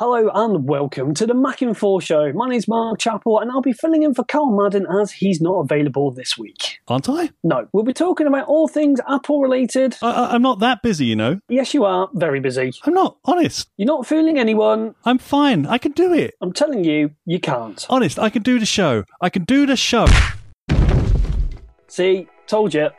Hello and welcome to the Mac and Forth show. My name's Mark Chappell and I'll be filling in for Karl Madden as he's not available this week. Aren't I? No, we'll be talking about all things Apple related. I, I- I'm not that busy, you know. Yes, you are very busy. I'm not. Honest. You're not fooling anyone. I'm fine. I can do it. I'm telling you, you can't. Honest, I can do the show. I can do the show. See, told you.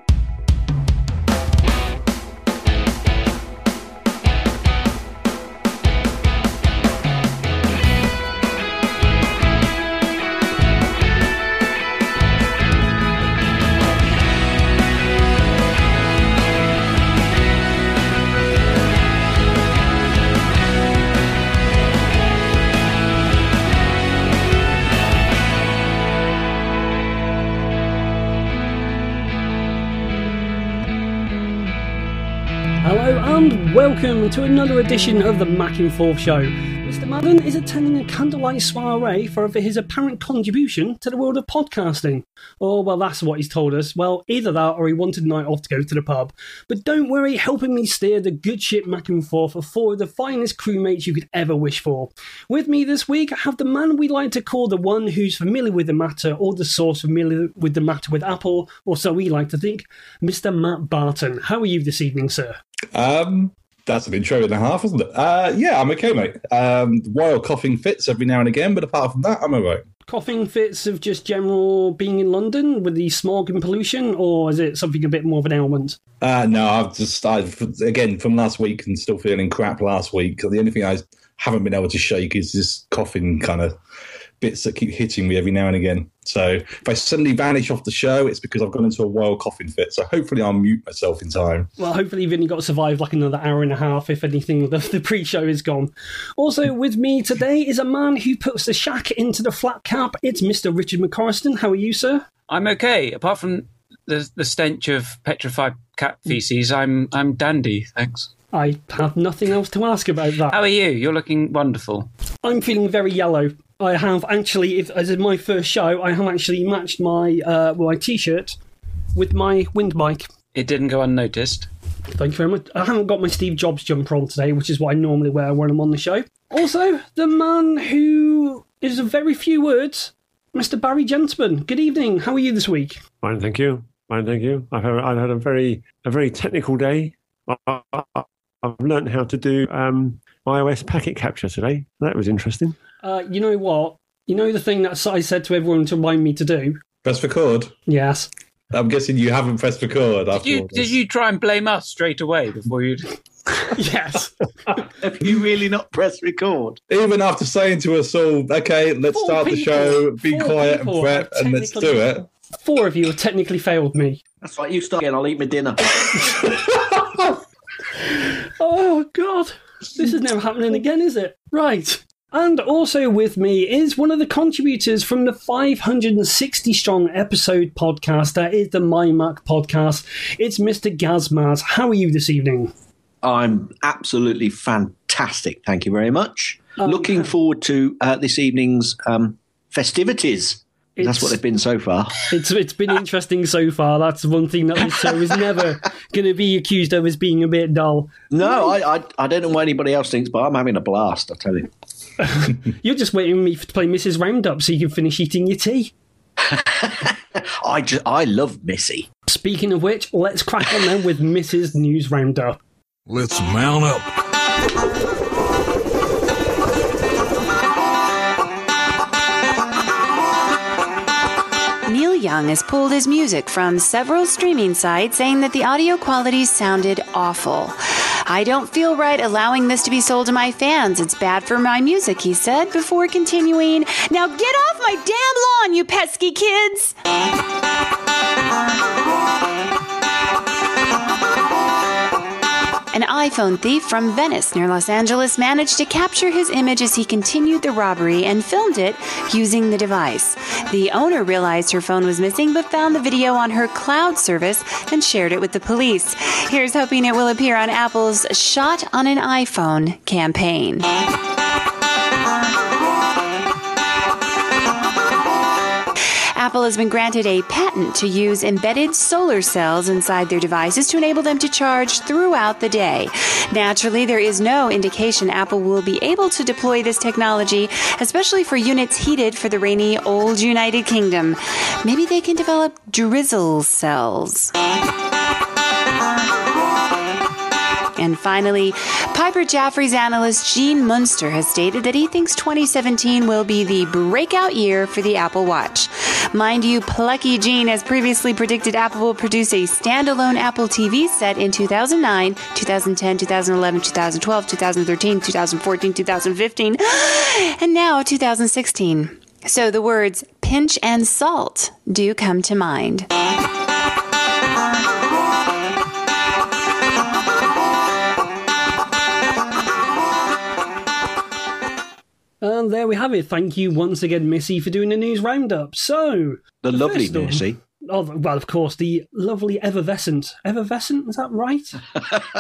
Welcome to another edition of the Mac and Forth Show. Mr. Madden is attending a candlelight soiree for his apparent contribution to the world of podcasting. Oh, well, that's what he's told us. Well, either that or he wanted a night off to go to the pub. But don't worry, helping me steer the good ship Mac and Forth are four of the finest crewmates you could ever wish for. With me this week, I have the man we like to call the one who's familiar with the matter or the source familiar with the matter with Apple, or so we like to think, Mr. Matt Barton. How are you this evening, sir? Um, that's an intro and a half, isn't it? Uh, yeah, I'm okay, mate. Um, wild coughing fits every now and again, but apart from that, I'm alright. coughing fits of just general being in London with the smog and pollution, or is it something a bit more of an ailment? Uh, no, I've just started again from last week and still feeling crap last week. The only thing I haven't been able to shake is this coughing kind of bits that keep hitting me every now and again. So if I suddenly vanish off the show, it's because I've gone into a wild coughing fit. So hopefully I'll mute myself in time. Well, hopefully you've only got to survive like another hour and a half, if anything, the, the pre-show is gone. Also with me today is a man who puts the shack into the flat cap. It's Mr. Richard McCorriston. How are you, sir? I'm okay. Apart from the the stench of petrified cat feces, I'm I'm dandy. Thanks. I have nothing else to ask about that. How are you? You're looking wonderful. I'm feeling very yellow. I have actually, if, as in my first show, I have actually matched my uh, my t-shirt with my wind bike. It didn't go unnoticed. Thank you very much. I haven't got my Steve Jobs jumper on today, which is what I normally wear when I'm on the show. Also, the man who is of very few words, Mr. Barry Gentleman. Good evening. How are you this week? Fine, thank you. Fine, thank you. I've had, I've had a very a very technical day. I, I, I've learned how to do um, iOS packet capture today. That was interesting. Uh, you know what? You know the thing that I said to everyone to remind me to do? Press record. Yes. I'm guessing you haven't pressed record. Did after you all did you try and blame us straight away before you? yes. Have you really not pressed record? Even after saying to us all, okay, let's Four start the show, be four quiet and prep, and let's do it. Four of you have technically failed me. That's right, you start again, I'll eat my dinner. Oh, God. This is never happening again, is it? Right. And also with me is one of the contributors from the 560 strong episode podcast that is the My Mac podcast. It's Mr. Gazmaz. How are you this evening? I'm absolutely fantastic, thank you very much. Oh, Looking forward to uh, this evening's um, festivities. It's- That's what they've been so far. It's it's been interesting so far. That's one thing that this show is never going to be accused of as being a bit dull. No, I, I I don't know what anybody else thinks, but I'm having a blast, I tell you. You're just waiting for me to play Mrs. Roundup so you can finish eating your tea. I, just, I love Missy. Speaking of which, let's crack on then with Mrs. News Roundup. Let's mount up. Neil Young has pulled his music from several streaming sites, saying that the audio quality sounded awful. I don't feel right allowing this to be sold to my fans. It's bad for my music, he said, before continuing. Now get off my damn lawn, you pesky kids! An iPhone thief from Venice near Los Angeles managed to capture his image as he continued the robbery and filmed it using the device. The owner realized her phone was missing but found the video on her cloud service and shared it with the police. Here's hoping it will appear on Apple's Shot on an iPhone campaign. Apple has been granted a patent to use embedded solar cells inside their devices to enable them to charge throughout the day. Naturally, there is no indication Apple will be able to deploy this technology, especially for units heated for the rainy old United Kingdom. Maybe they can develop drizzle cells. And finally, Piper Jaffray's analyst Gene Munster has stated that he thinks 2017 will be the breakout year for the Apple Watch. Mind you, plucky Gene has previously predicted Apple will produce a standalone Apple TV set in 2009, 2010, 2011, 2012, 2013, 2014, 2015, and now 2016. So the words pinch and salt do come to mind. And there we have it. Thank you once again, Missy, for doing the news roundup. So, The lovely first Missy. Oh, well, of course, the lovely Evervescent. Evervescent, is that right?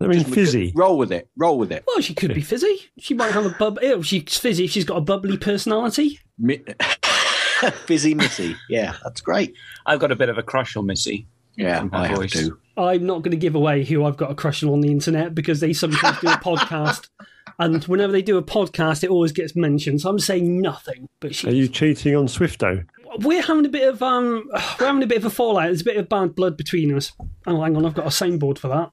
I mean, fizzy. Roll with it. Roll with it. Well, she could be fizzy. She might have a bub. Oh, she's fizzy. if She's got a bubbly personality. Mi- Fizzy Missy. Yeah, that's great. I've got a bit of a crush on Missy. Yeah, From her I have voice. to. I'm not going to give away who I've got a crush on on the internet because they sometimes do a podcast, and whenever they do a podcast, it always gets mentioned. So I'm saying nothing. But Are you cheating on Swifto? we're having a bit of um, we're having a bit of a fallout. There's a bit of bad blood between us. Oh, hang on, I've got a soundboard for that.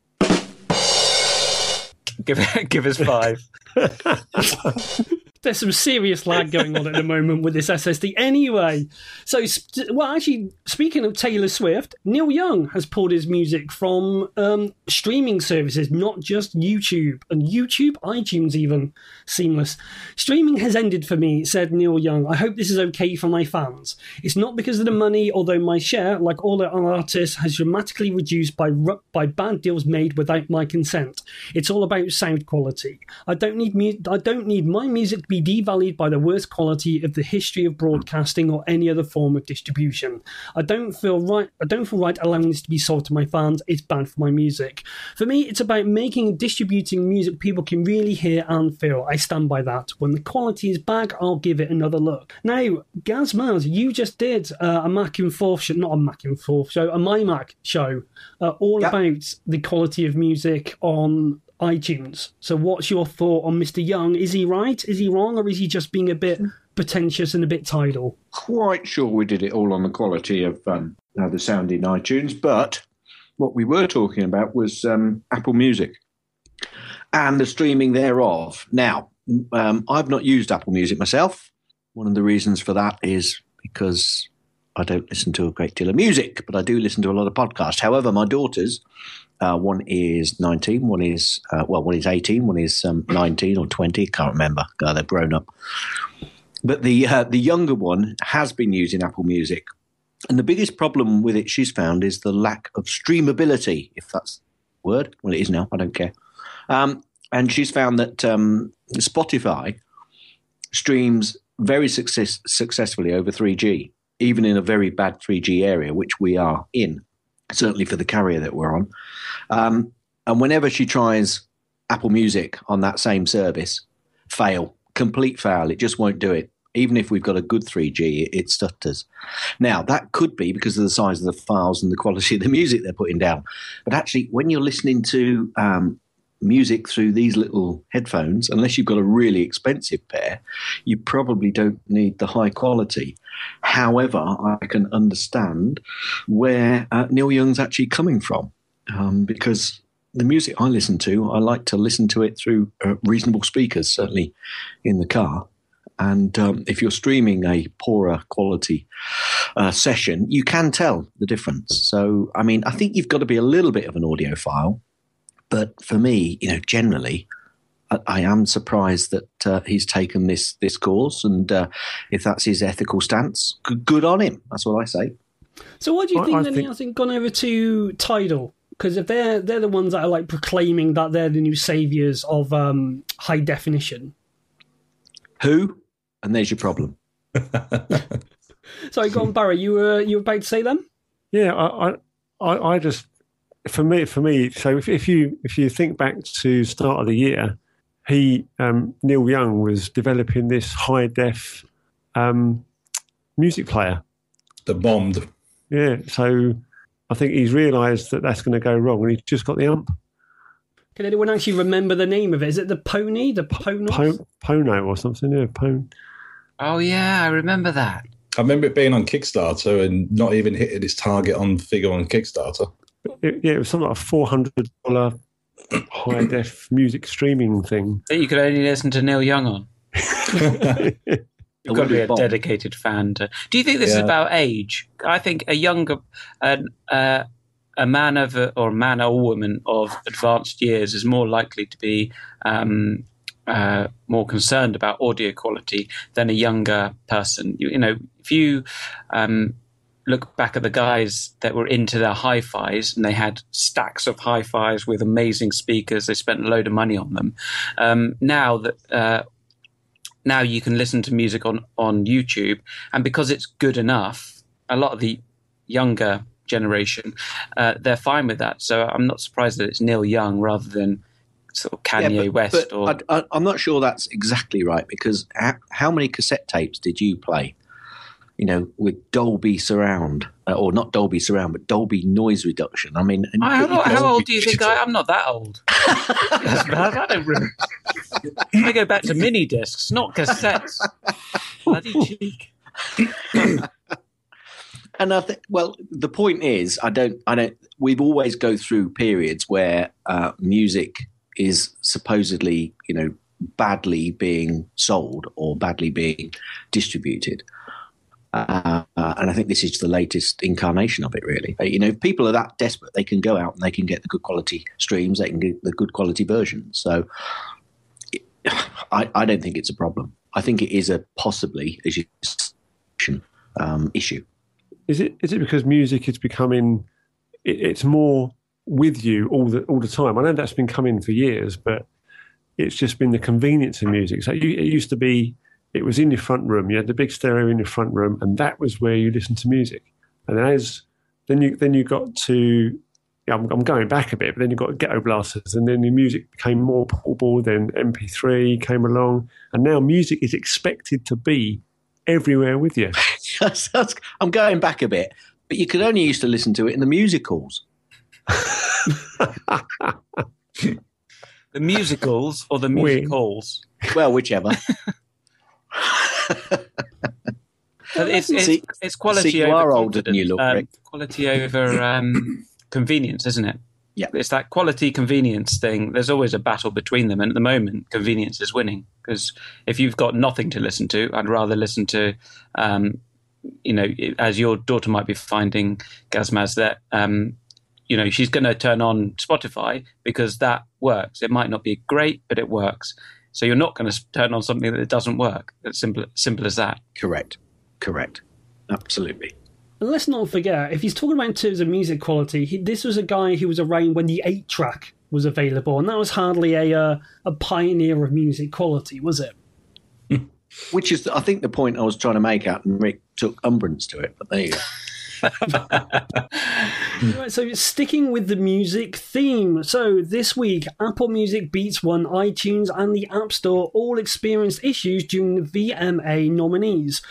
Give give us five. There's some serious lag going on at the moment with this SSD. Anyway, so well, actually, speaking of Taylor Swift, Neil Young has pulled his music from um, streaming services, not just YouTube and YouTube, iTunes, even seamless. Streaming has ended for me, said Neil Young. I hope this is okay for my fans. It's not because of the money, although my share, like all the other artists, has dramatically reduced by by bad deals made without my consent. It's all about sound quality. I don't need mu- I don't need my music be devalued by the worst quality of the history of broadcasting or any other form of distribution. I don't feel right. I don't feel right allowing this to be sold to my fans. It's bad for my music. For me, it's about making and distributing music people can really hear and feel. I stand by that. When the quality is back, I'll give it another look. Now, Gaz Miles, you just did uh, a Mac and Forth show, not a Mac and Forth show, a My Mac show, uh, all Yep. about the quality of music on iTunes. So, what's your thought on Mr. Young? Is he right? Is he wrong? Or is he just being a bit pretentious and a bit tidal? Quite sure we did it all on the quality of um, the sound in iTunes, but what we were talking about was um, Apple Music and the streaming thereof. Now, um, I've not used Apple Music myself. One of the reasons for that is because I don't listen to a great deal of music, but I do listen to a lot of podcasts. However, my daughters, uh, one is 19, one is, uh, well, one is 18, one is um, 19 or 20, can't remember. God, they're grown up. But the, uh, the younger one has been using Apple Music. And the biggest problem with it she's found is the lack of streamability, if that's the word. Well, it is now. I don't care. Um, and she's found that um, Spotify streams very success- successfully over 3G, even in a very bad 3G area, which we are in, certainly for the carrier that we're on. Um, and whenever she tries Apple Music on that same service, fail, complete fail. It just won't do it. Even if we've got a good 3G, it, stutters. Now, that could be because of the size of the files and the quality of the music they're putting down. But actually, when you're listening to um, music through these little headphones, unless you've got a really expensive pair, you probably don't need the high quality. However, I can understand where uh, Neil Young's actually coming from um, because the music I listen to, I like to listen to it through uh, reasonable speakers, certainly in the car. And um, if you're streaming a poorer quality uh, session, you can tell the difference. So, I mean, I think you've got to be a little bit of an audiophile. But for me, you know, generally, I, I am surprised that uh, he's taken this this course, and uh, if that's his ethical stance, good, good on him. That's what I say. So, why do you I- think I then he think- hasn't gone over to Tidal? Because if they're they're the ones that are like proclaiming that they're the new saviors of um, high definition. Who? And there's your problem. Sorry, go on, Barry. You were you were about to say them? Yeah, I, I, I I just for me, for me. So if, if you if you think back to start of the year, he um, Neil Young was developing this high def um, music player, The bombed. Yeah, so I think he's realised that that's going to go wrong, and he's just got the ump Can anyone actually remember the name of it? Is it the pony? The Ponos? po- Pono or something. Yeah, Pon. Oh yeah, I remember that. I remember it being on Kickstarter and not even hitting its target on figure on Kickstarter. It, yeah, it was something like a four hundred dollar high def music streaming thing. That you could only listen to Neil Young on. You've got to be a Bomb. dedicated fan. To... Do you think this is about age? I think a younger, uh, uh, a man of or a man or woman of advanced years is more likely to be um, uh, more concerned about audio quality than a younger person. You, you know, if you um, look back at the guys that were into their hi-fis and they had stacks of hi-fis with amazing speakers, they spent a load of money on them. Um, now that uh, now you can listen to music on on YouTube, and because it's good enough, a lot of the younger generation uh, they're fine with that. So I'm not surprised that it's Neil Young rather than sort of Kanye Yeah, but- West but or I, I, I'm not sure that's exactly right because how, how many cassette tapes did you play? You know, with Dolby surround, uh, or not Dolby surround, but Dolby noise reduction. I mean, how, how old do you think I? I'm not that old. I don't remember. I go back to mini discs, not cassettes. Bloody cheek. And I think, well, the point is, I don't, I don't. We've always go through periods where uh, music is supposedly, you know, badly being sold or badly being distributed. Uh, and I think this is the latest incarnation of it, really. Uh, you know, if people are that desperate, they can go out and they can get the good quality streams, they can get the good quality versions. So it- I, I don't think it's a problem. I think it is a possibly, as you um, issue. Is it is it because music is becoming it, it's more with you all the all the time? I know that's been coming for years, but it's just been the convenience of music. So it used to be it was in your front room. You had the big stereo in your front room, and that was where you listened to music. And then as then you then you got to yeah, I'm, I'm going back a bit, but then you got ghetto blasters, and then the music became more portable. Then MP3 came along, and now music is expected to be everywhere with you. I'm going back a bit, but you could only used to listen to it in the music halls. The musicals or the We- music halls. Well, whichever. It's, it's, See- it's quality see, you over are older than you look, um. Quality over um, convenience, isn't it? Yeah. It's that quality convenience thing. There's always a battle between them, and at the moment, convenience is winning. Because if you've got nothing to listen to, I'd rather listen to, um, you know, as your daughter might be finding, Gazmaz, that um, you know she's going to turn on Spotify because that works. It might not be great, but it works. So you're not going to turn on something that doesn't work. It's simple, simple as that. Correct. Correct. Absolutely. And let's not forget, if he's talking about in terms of music quality, he, this was a guy who was around when the 8 track was available, and that was hardly a, uh, a pioneer of music quality, was it? Which is, I think, the point I was trying to make out, and Rick took umbrance to it. But there you go. Right, so sticking with the music theme. So this week, Apple Music, Beats One, iTunes, and the App Store all experienced issues during the VMA nominees.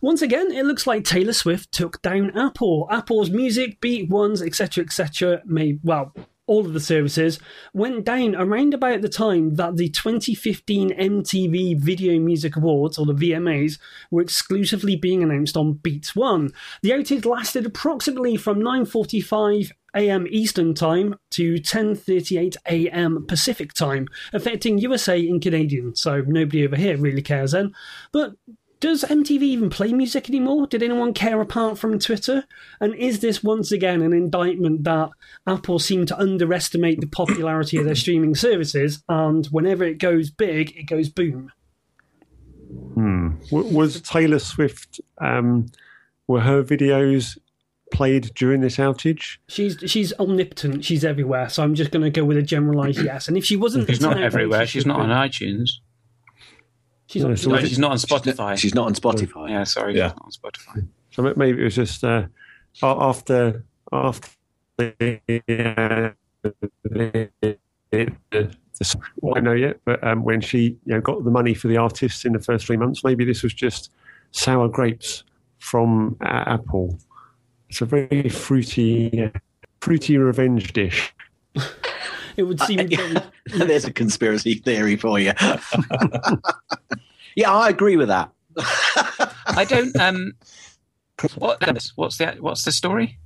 Once again, it looks like Taylor Swift took down Apple. Apple's Music, Beat Ones, etc., etc., may well. All of the services went down around about the time that the 2015 MTV Video Music Awards, or the VMAs, were exclusively being announced on Beats One. The outage lasted approximately from 9:45 a.m. Eastern Time to 10:38 a.m. Pacific Time, affecting USA and Canadian. So nobody over here really cares then. But does MTV even play music anymore? Did anyone care apart from Twitter? And is this once again an indictment that Apple seem to underestimate the popularity of their streaming services and whenever it goes big, it goes boom? W- was Taylor Swift? Um, were her videos played during this outage? She's she's omnipotent. She's everywhere. So I'm just going to go with a generalised yes. And if she wasn't, She's not outrage, everywhere. she She's should not on iTunes. She's No, on. so No, was it- she's not on Spotify. She's not on Spotify. yeah, sorry, Yeah. she's not on Spotify. So maybe it was just uh, after after the, uh, the, the, the well, I don't know yet, but um, when she you know got the money for the artists in the first three months, maybe this was just sour grapes from uh, Apple. It's a very fruity, uh, fruity revenge dish. It would seem very, There's a conspiracy theory for you. yeah, I agree with that. I don't. Um, what, what's the what's the story?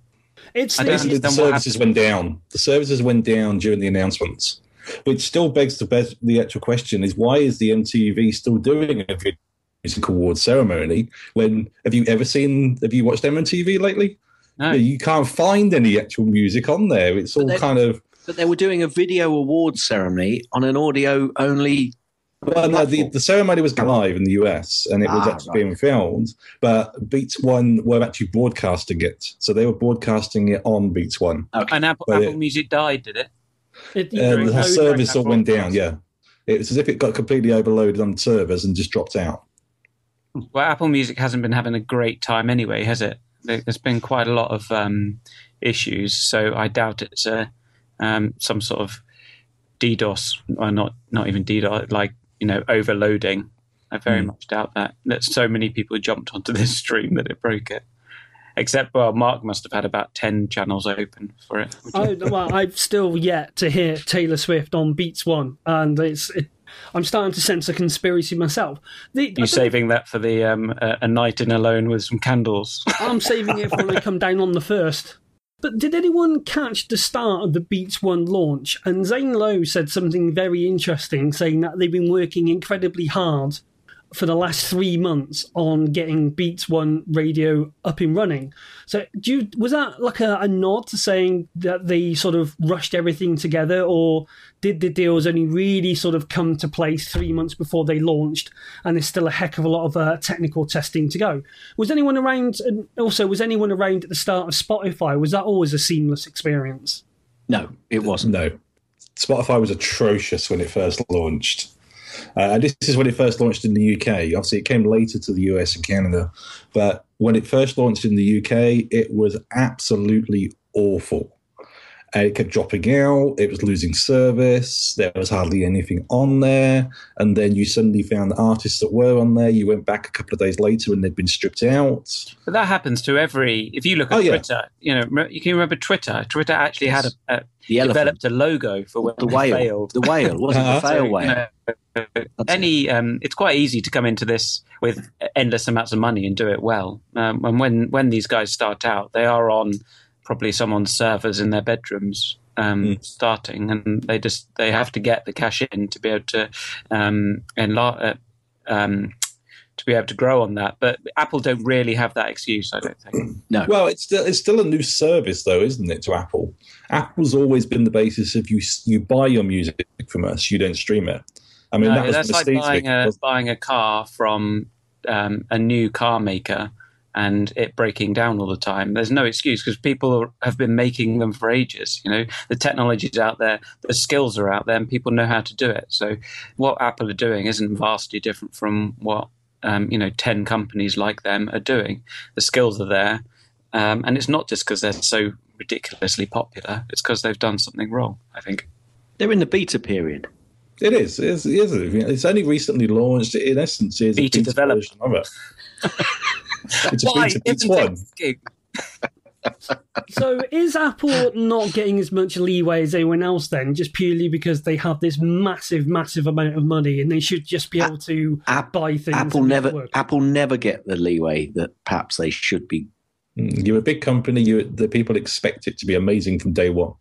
it's I it's- the, the services went down. The services went down during the announcements, which still begs the best, the actual question: is why is the MTV still doing a video music awards ceremony? When have you ever seen? Have you watched MTV lately? No. Yeah, you can't find any actual music on there. It's all kind of. But they were doing a video awards ceremony on an audio only. Well, no, the, the ceremony was live in the US and it was Ah, actually right. being filmed, but Beats One were actually broadcasting it. So they were broadcasting it on Beats One. And Apple, Apple it- Music died, did it? it- And there the is whole no- service all went down, yeah. It was as if it got completely overloaded on servers and just dropped out. Well, Apple Music hasn't been having a great time anyway, has it? There- There's been quite a lot of um, issues, so I doubt it's a, um, some sort of DDoS, or not not even DDoS, like you know overloading. I very Hmm. much doubt that. That so many people jumped onto this stream that it broke it. Except, well, Mark must have had about ten channels open for it. I, well, I've still yet to hear Taylor Swift on Beats One, and it's. It, I'm starting to sense a conspiracy myself. The, I You don't- saving that for the um, a, a night in alone with some candles? I'm saving it for when I come down on the first. But did anyone catch the start of the Beats One launch? And Zane Lowe said something very interesting, saying that they've been working incredibly hard for the last three months on getting Beats One radio up and running. So, do you, was that like a, a nod to saying that they sort of rushed everything together, or did the deals only really sort of come to place three months before they launched, and there's still a heck of a lot of uh, technical testing to go? Was anyone around? And also, was anyone around at the start of Spotify? Was that always a seamless experience? No, it wasn't. No. Spotify was atrocious when it first launched. Uh, and this is when it first launched in the UK. Obviously, it came later to the US and Canada. But when it first launched in the UK, it was absolutely awful. It kept dropping out. It was losing service. There was hardly anything on there. And then you suddenly found the artists that were on there. You went back a couple of days later and they'd been stripped out. But that happens to every. If you look at Oh, yeah. Twitter, you know, you can remember Twitter. Twitter actually had a, a The elephant, developed a logo for when the they whale, failed. the whale, wasn't it? Uh-huh. The fail whale. you any, um, it's quite easy to come into this with endless amounts of money and do it well. Um, and when when these guys start out, they are on probably someone's servers in their bedrooms. Um, Mm. Starting, and they just they have to get the cash in to be able to um, enlarge, uh, um, to be able to grow on that. But Apple don't really have that excuse, I don't think. No, Well, it's still it's still a new service, though, isn't it? To Apple, Apple's always been the basis of you you buy your music from us, you don't stream it. I mean, No, that was that's like buying a buying a car from um, a new car maker and it breaking down all the time. There's no excuse because people are, have been making them for ages. You know, the technology's out there, the skills are out there, and people know how to do it. So, what Apple are doing isn't vastly different from what um, you know ten companies like them are doing. The skills are there, um, and it's not just because they're so ridiculously popular. It's because they've done something wrong. I think. they're in the beta period. It is. It is. It is. It's only recently launched. In essence, is Beta a developed. version of it. it's a Why beta. It's one. So is Apple not getting as much leeway as anyone else then, just purely because they have this massive, massive amount of money and they should just be able to App- buy things? Apple and make it never, work? Apple never get the leeway that perhaps they should be. Mm, You're a big company. You the people expect it to be amazing from day one.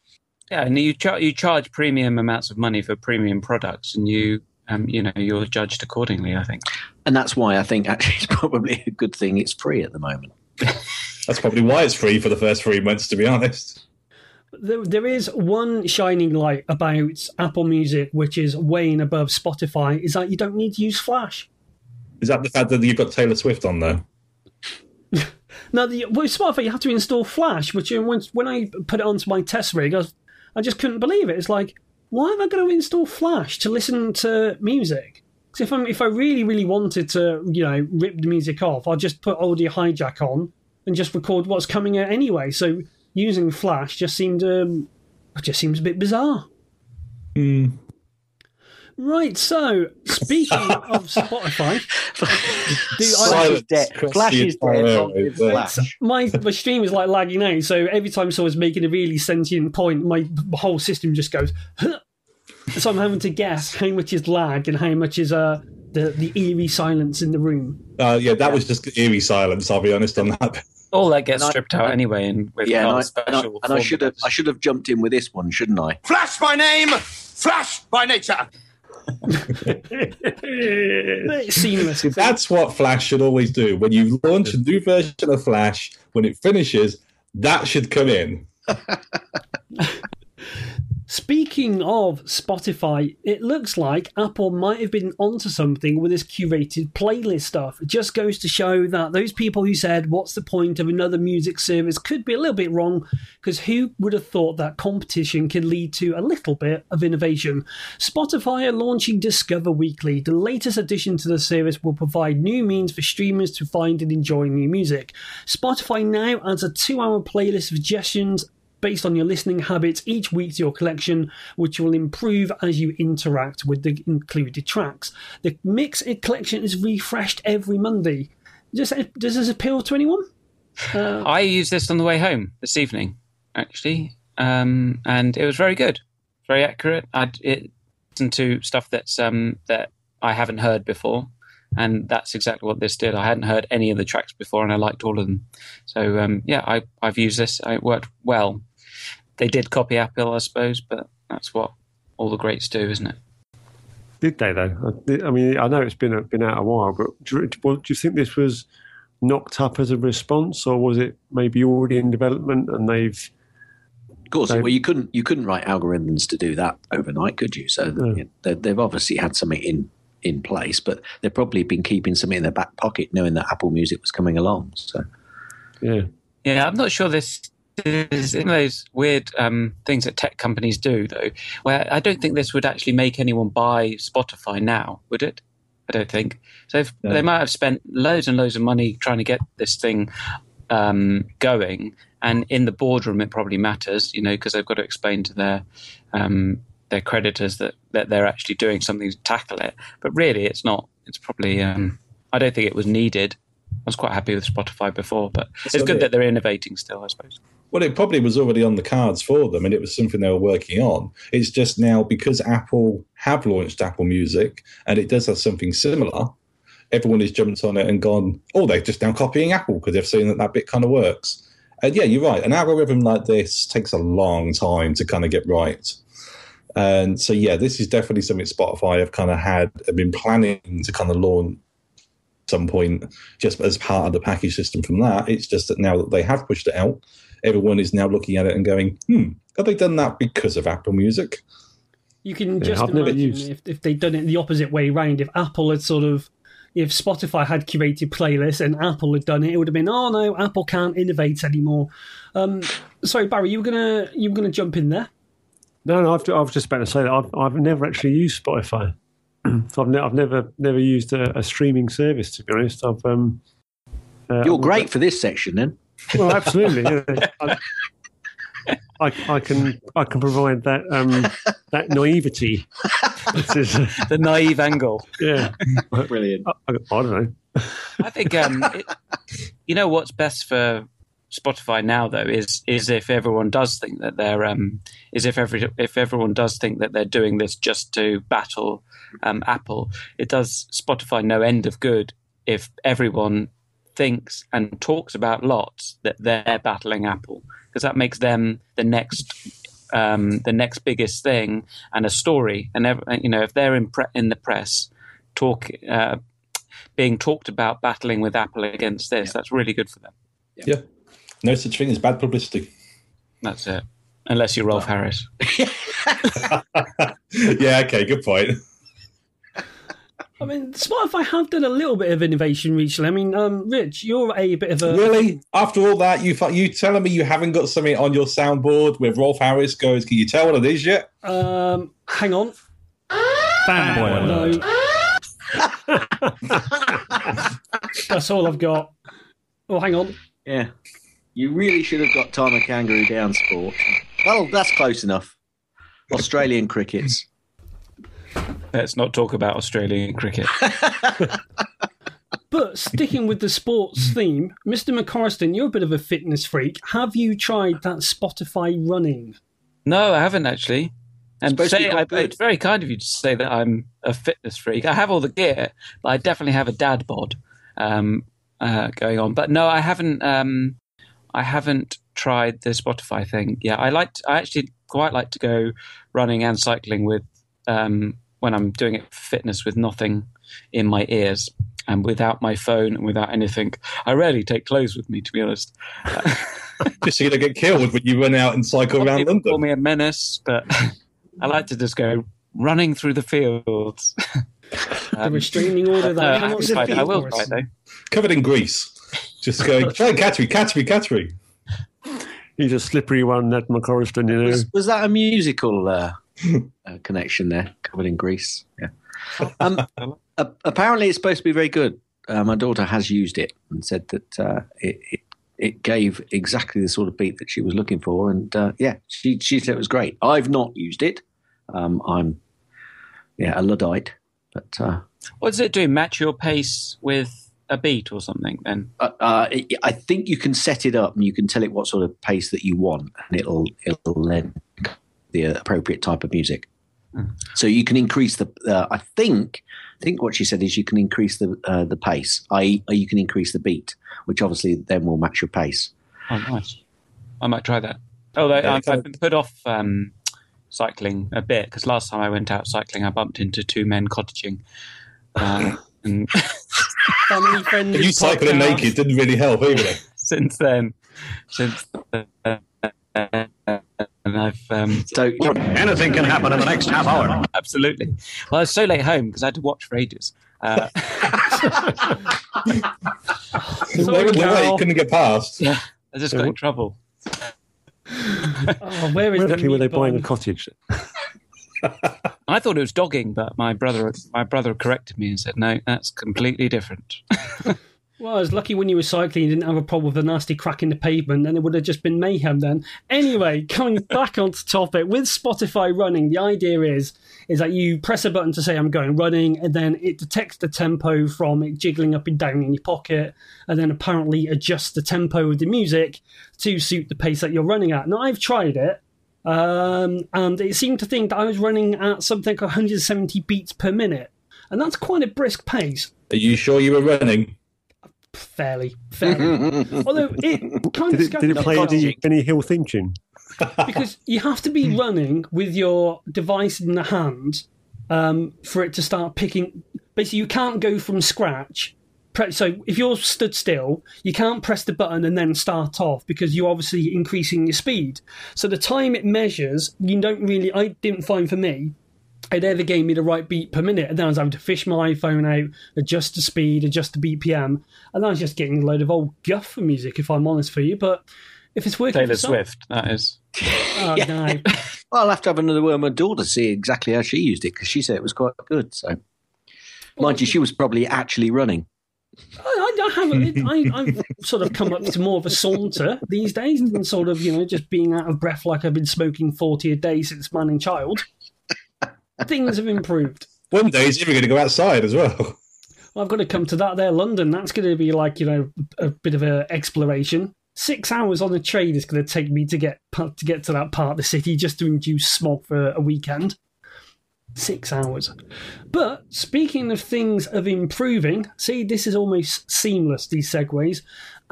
Yeah, and you char- you charge premium amounts of money for premium products, and you um, you know you're judged accordingly. I think. And that's why I think actually it's probably a good thing it's free at the moment. That's probably why it's free for the first three months. To be honest, There, there is one shining light about Apple Music, which is weighing above Spotify, is that you don't need to use Flash. is that the fact that you've got Taylor Swift on there? Now, the, with Spotify, you have to install Flash, which when, when I put it onto my test rig, I, was, I just couldn't believe it. It's like, why am I going to install Flash to listen to music? 'Cause if, I'm, if I really, really wanted to, you know, rip the music off, I'll just put Audio Hijack on and just record what's coming out anyway. So using Flash just seemed, um, just seems a bit bizarre. Right, so speaking of Spotify, do I, Flash is dead. Flash is dead. Yeah, Long live yeah. Flash. my my stream is like lagging out. So every time someone's making a really sentient point, my whole system just goes. "Huh." So I'm having to guess how much is lag and how much is uh the the eerie silence in the room. Uh, yeah, that was just eerie silence. I'll be honest on that. All that gets And I- stripped out anyway, and with Yeah, and I, Karl's and I, and I should have. I should have jumped in with this one, shouldn't I? Flash by name, Flash by nature. It's seamless. That's what Flash should always do. When you launch a new version of Flash, when it finishes, that should come in. Speaking of Spotify, it looks like Apple might have been onto something with this curated playlist stuff. It just goes to show that those people who said, What's the point of another music service, could be a little bit wrong, because who would have thought that competition can lead to a little bit of innovation? Spotify are launching Discover Weekly. The latest addition to the service will provide new means for streamers to find and enjoy new music. Spotify now adds a two hour playlist of suggestions based on your listening habits each week to your collection, which will improve as you interact with the included tracks. The mix collection is refreshed every Monday. Does, does this appeal to anyone? I used this on the way home this evening, actually, um, and it was very good, very accurate. I listened to stuff that's um, that I haven't heard before, and that's exactly what this did. I hadn't heard any of the tracks before, and I liked all of them. So um, yeah, I, I've used this. It worked well. They did copy Apple, I suppose, but that's what all the greats do, isn't it? Did they though? I I mean, I know it's been been out a while, but do you, do you think this was knocked up as a response, or was it maybe already in development and they've? Of course, They- well, you couldn't you couldn't write algorithms to do that overnight, could you? So No. they, they've obviously had something in in place, but they've probably been keeping something in their back pocket, knowing that Apple Music was coming along. So Yeah, Yeah, I'm not sure this is in those weird um, things that tech companies do, though, where I don't think this would actually make anyone buy Spotify now, would it? I don't think. So if, No. they might have spent loads and loads of money trying to get this thing um, going, and in the boardroom it probably matters, you know, because they've got to explain to their um, their creditors that, that they're actually doing something to tackle it. But really, it's not. It's probably. Um, I don't think it was needed. I was quite happy with Spotify before, but it's good the- that they're innovating still, I suppose. Well, it probably was already on the cards for them, and it was something they were working on. It's just now because Apple have launched Apple Music, and it does have something similar. Everyone has jumped on it and gone, oh, they're just now copying Apple because they've seen that that bit kind of works. And yeah, you're right. An algorithm like this takes a long time to kind of get right. And so, yeah, this is definitely something Spotify have kind of had, have been planning to kind of launch at some point just as part of the package system from that. It's just that now that they have pushed it out, everyone is now looking at it and going, hmm, have they done that because of Apple Music? You can just I've never imagine used- if, if they'd done it the opposite way round. If Apple had sort of, if Spotify had curated playlists and Apple had done it, it would have been, oh no, Apple can't innovate anymore. Um, sorry, Barry, you were gonna you were gonna jump in there. No, no. I've, I was just about to say that I've, I've never actually used Spotify. so I've, ne- I've never never used a, a streaming service. To be honest, I've. Um, uh, you're great for this section, then. Well, absolutely. Yeah. I, I, I can I can provide that um, that naivety. Is, uh, The naive angle. yeah, Brilliant. I, I don't know. I think um, it, you know what's best for Spotify now though is is if everyone does think that they're um, is if every if everyone does think that they're doing this just to battle um, Apple, it does Spotify no end of good if everyone thinks and talks about lots that they're battling Apple because that makes them the next um, the next biggest thing and a story and ev- you know if they're in pre- in the press talk uh, being talked about battling with Apple against this. That's really good for them. Yeah. No such thing as bad publicity. That's it. Unless you're Rolf Harris. yeah, okay, good point. I mean, Spotify have done a little bit of innovation recently. I mean, um, Rich, you're a bit of a Really? After all that, you fu- you telling me you haven't got something on your soundboard with Rolf Harris goes, can you tell what it is yet? Um, hang on. Fanboy. No. That's all I've got. Oh, hang on. Yeah. You really should have got Tie Me Kangaroo down sport. Well, that's close enough. Australian crickets. Let's not talk about Australian cricket. But sticking with the sports theme, Mr. McCorriston, you're a bit of a fitness freak. Have you tried that Spotify running? No, I haven't actually. And Supposed to be say, I, it's very kind of you to say that I'm a fitness freak. I have all the gear, but I definitely have a dad bod um, uh, going on. But no, I haven't. Um, I haven't tried the Spotify thing. Yeah, I like. I actually quite like to go running and cycling with um, when I'm doing it for fitness with nothing in my ears and without my phone and without anything. I rarely take clothes with me, to be honest. Just so you don't get killed when you run out and cycle around London. call me a menace, but I like to just go running through the fields. The restraining order No, that I, cannot haven't tried it. I will defeat try though. Covered in grease. Just going, hey, catch me, catch me, catch me. He's a slippery one, Ned McCorriston, you know. Was, was that a musical uh, uh, connection there, covered in grease? Yeah. Um, a- apparently, it's supposed to be very good. Uh, my daughter has used it and said that uh, it, it it gave exactly the sort of beat that she was looking for, and uh, yeah, she she said it was great. I've not used it. Um, I'm yeah a luddite, but uh, What does it do? Match your pace with a beat or something? Then uh, uh, I think you can set it up and you can tell it what sort of pace that you want, and it'll it'll then the appropriate type of music. So you can increase the. Uh, I think I think what she said is you can increase the uh, the pace, i.e., you can increase the beat, which obviously then will match your pace. oh, nice. I might try that. Although Yeah, I've, I've been put off um, cycling a bit because last time I went out cycling, I bumped into two men cottaging. Um, and Family friendly. You cycling podcast. naked didn't really help either. since then, since then, and I've um, So Anything can happen in the next half hour. absolutely. Well, I was so late home because I had to watch for ages. Uh, They were in the way, Carol. couldn't get past. yeah, I just got in trouble. Oh, where is Where the exactly were they buying a cottage? I thought it was dogging, but my brother my brother corrected me and said, "No, that's completely different." Well, I was lucky when you were cycling, you didn't have a problem with a nasty crack in the pavement, then it would have just been mayhem then. Anyway, coming back onto topic, with Spotify running, the idea is is that you press a button to say I'm going running, and then it detects the tempo from it jiggling up and down in your pocket, and then apparently adjusts the tempo of the music to suit the pace that you're running at. Now I've tried it. Um, and it seemed to think that I was running at something like 170 beats per minute, and that's quite a brisk pace. Are you sure you were running? fairly, fairly. Although it kind Did of it, did it play any, any Hill theme tune? because you have to be running with your device in the hand um, for it to start picking. Basically, you can't go from scratch. Pre- So if you're stood still, you can't press the button and then start off because you're obviously increasing your speed. So the time it measures, you don't really. I didn't find for me it ever gave me the right beat per minute. And then I was having to fish my iPhone out, adjust the speed, adjust the BPM, and I was just getting a load of old guff for music, if I'm honest for you. But if it's working, Taylor for some- Swift, that is. oh no, Well, I'll have to have another word with my daughter to see exactly how she used it because she said it was quite good. So, mind you, she was probably actually running. I, I, haven't. I, I've sort of come up to more of a saunter these days than sort of you know just being out of breath like I've been smoking forty a day since man and child. Things have improved. One day he's even going to go outside as well. I've got to come to that there, London. That's going to be like you know a bit of a exploration. Six hours on a train is going to take me to get to get to that part of the city just to induce smog for a weekend. Six hours. But speaking of things of improving, see, this is almost seamless, these segues.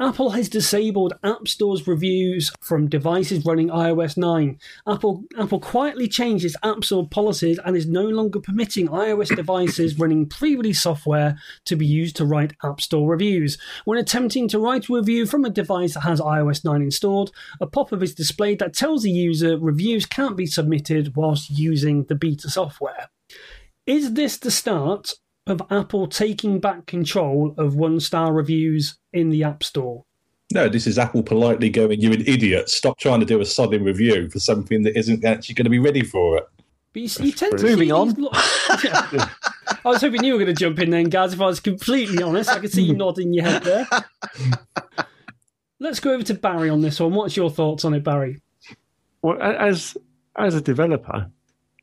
Apple has disabled App Store's reviews from devices running iOS 9. Apple Apple quietly changed its App Store policies and is no longer permitting iOS devices running pre-release software to be used to write App Store reviews. When attempting to write a review from a device that has iOS 9 installed, a pop-up is displayed that tells the user reviews can't be submitted whilst using the beta software. Is this the start of Apple taking back control of one star reviews in the App Store? No, this is Apple politely going, "You're an idiot. Stop trying to do a sodding review for something that isn't actually going to be ready for it." But you, you tend to Moving on. lo- Yeah. I was hoping you were going to jump in then, guys. If I was completely honest, I could see you nodding your head there. Let's go over to Barry on this one. What's your thoughts on it, Barry? Well, as as a developer,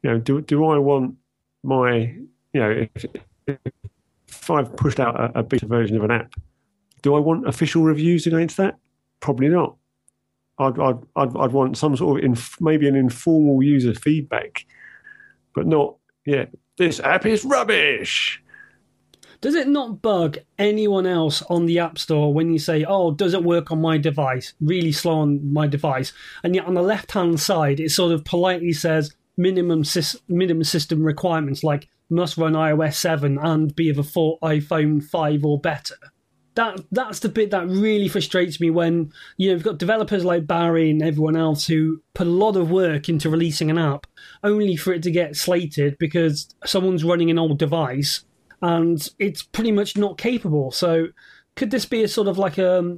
you know, do do I want my, you know, if, if I've pushed out a, a beta version of an app, do I want official reviews against that? Probably not. I'd, I'd, I'd, I'd want some sort of inf- maybe an informal user feedback, but not, yeah, this app is rubbish. Does it not bug anyone else on the App Store when you say, oh, does it work on my device? Really slow on my device. And yet on the left hand side, it sort of politely says minimum, minimum system requirements like must run iOS 7 and be of a full iPhone 5 or better. That that's the bit that really frustrates me when you know you've got developers like Barry and everyone else who put a lot of work into releasing an app only for it to get slated because someone's running an old device and it's pretty much not capable. So, could this be a sort of like a,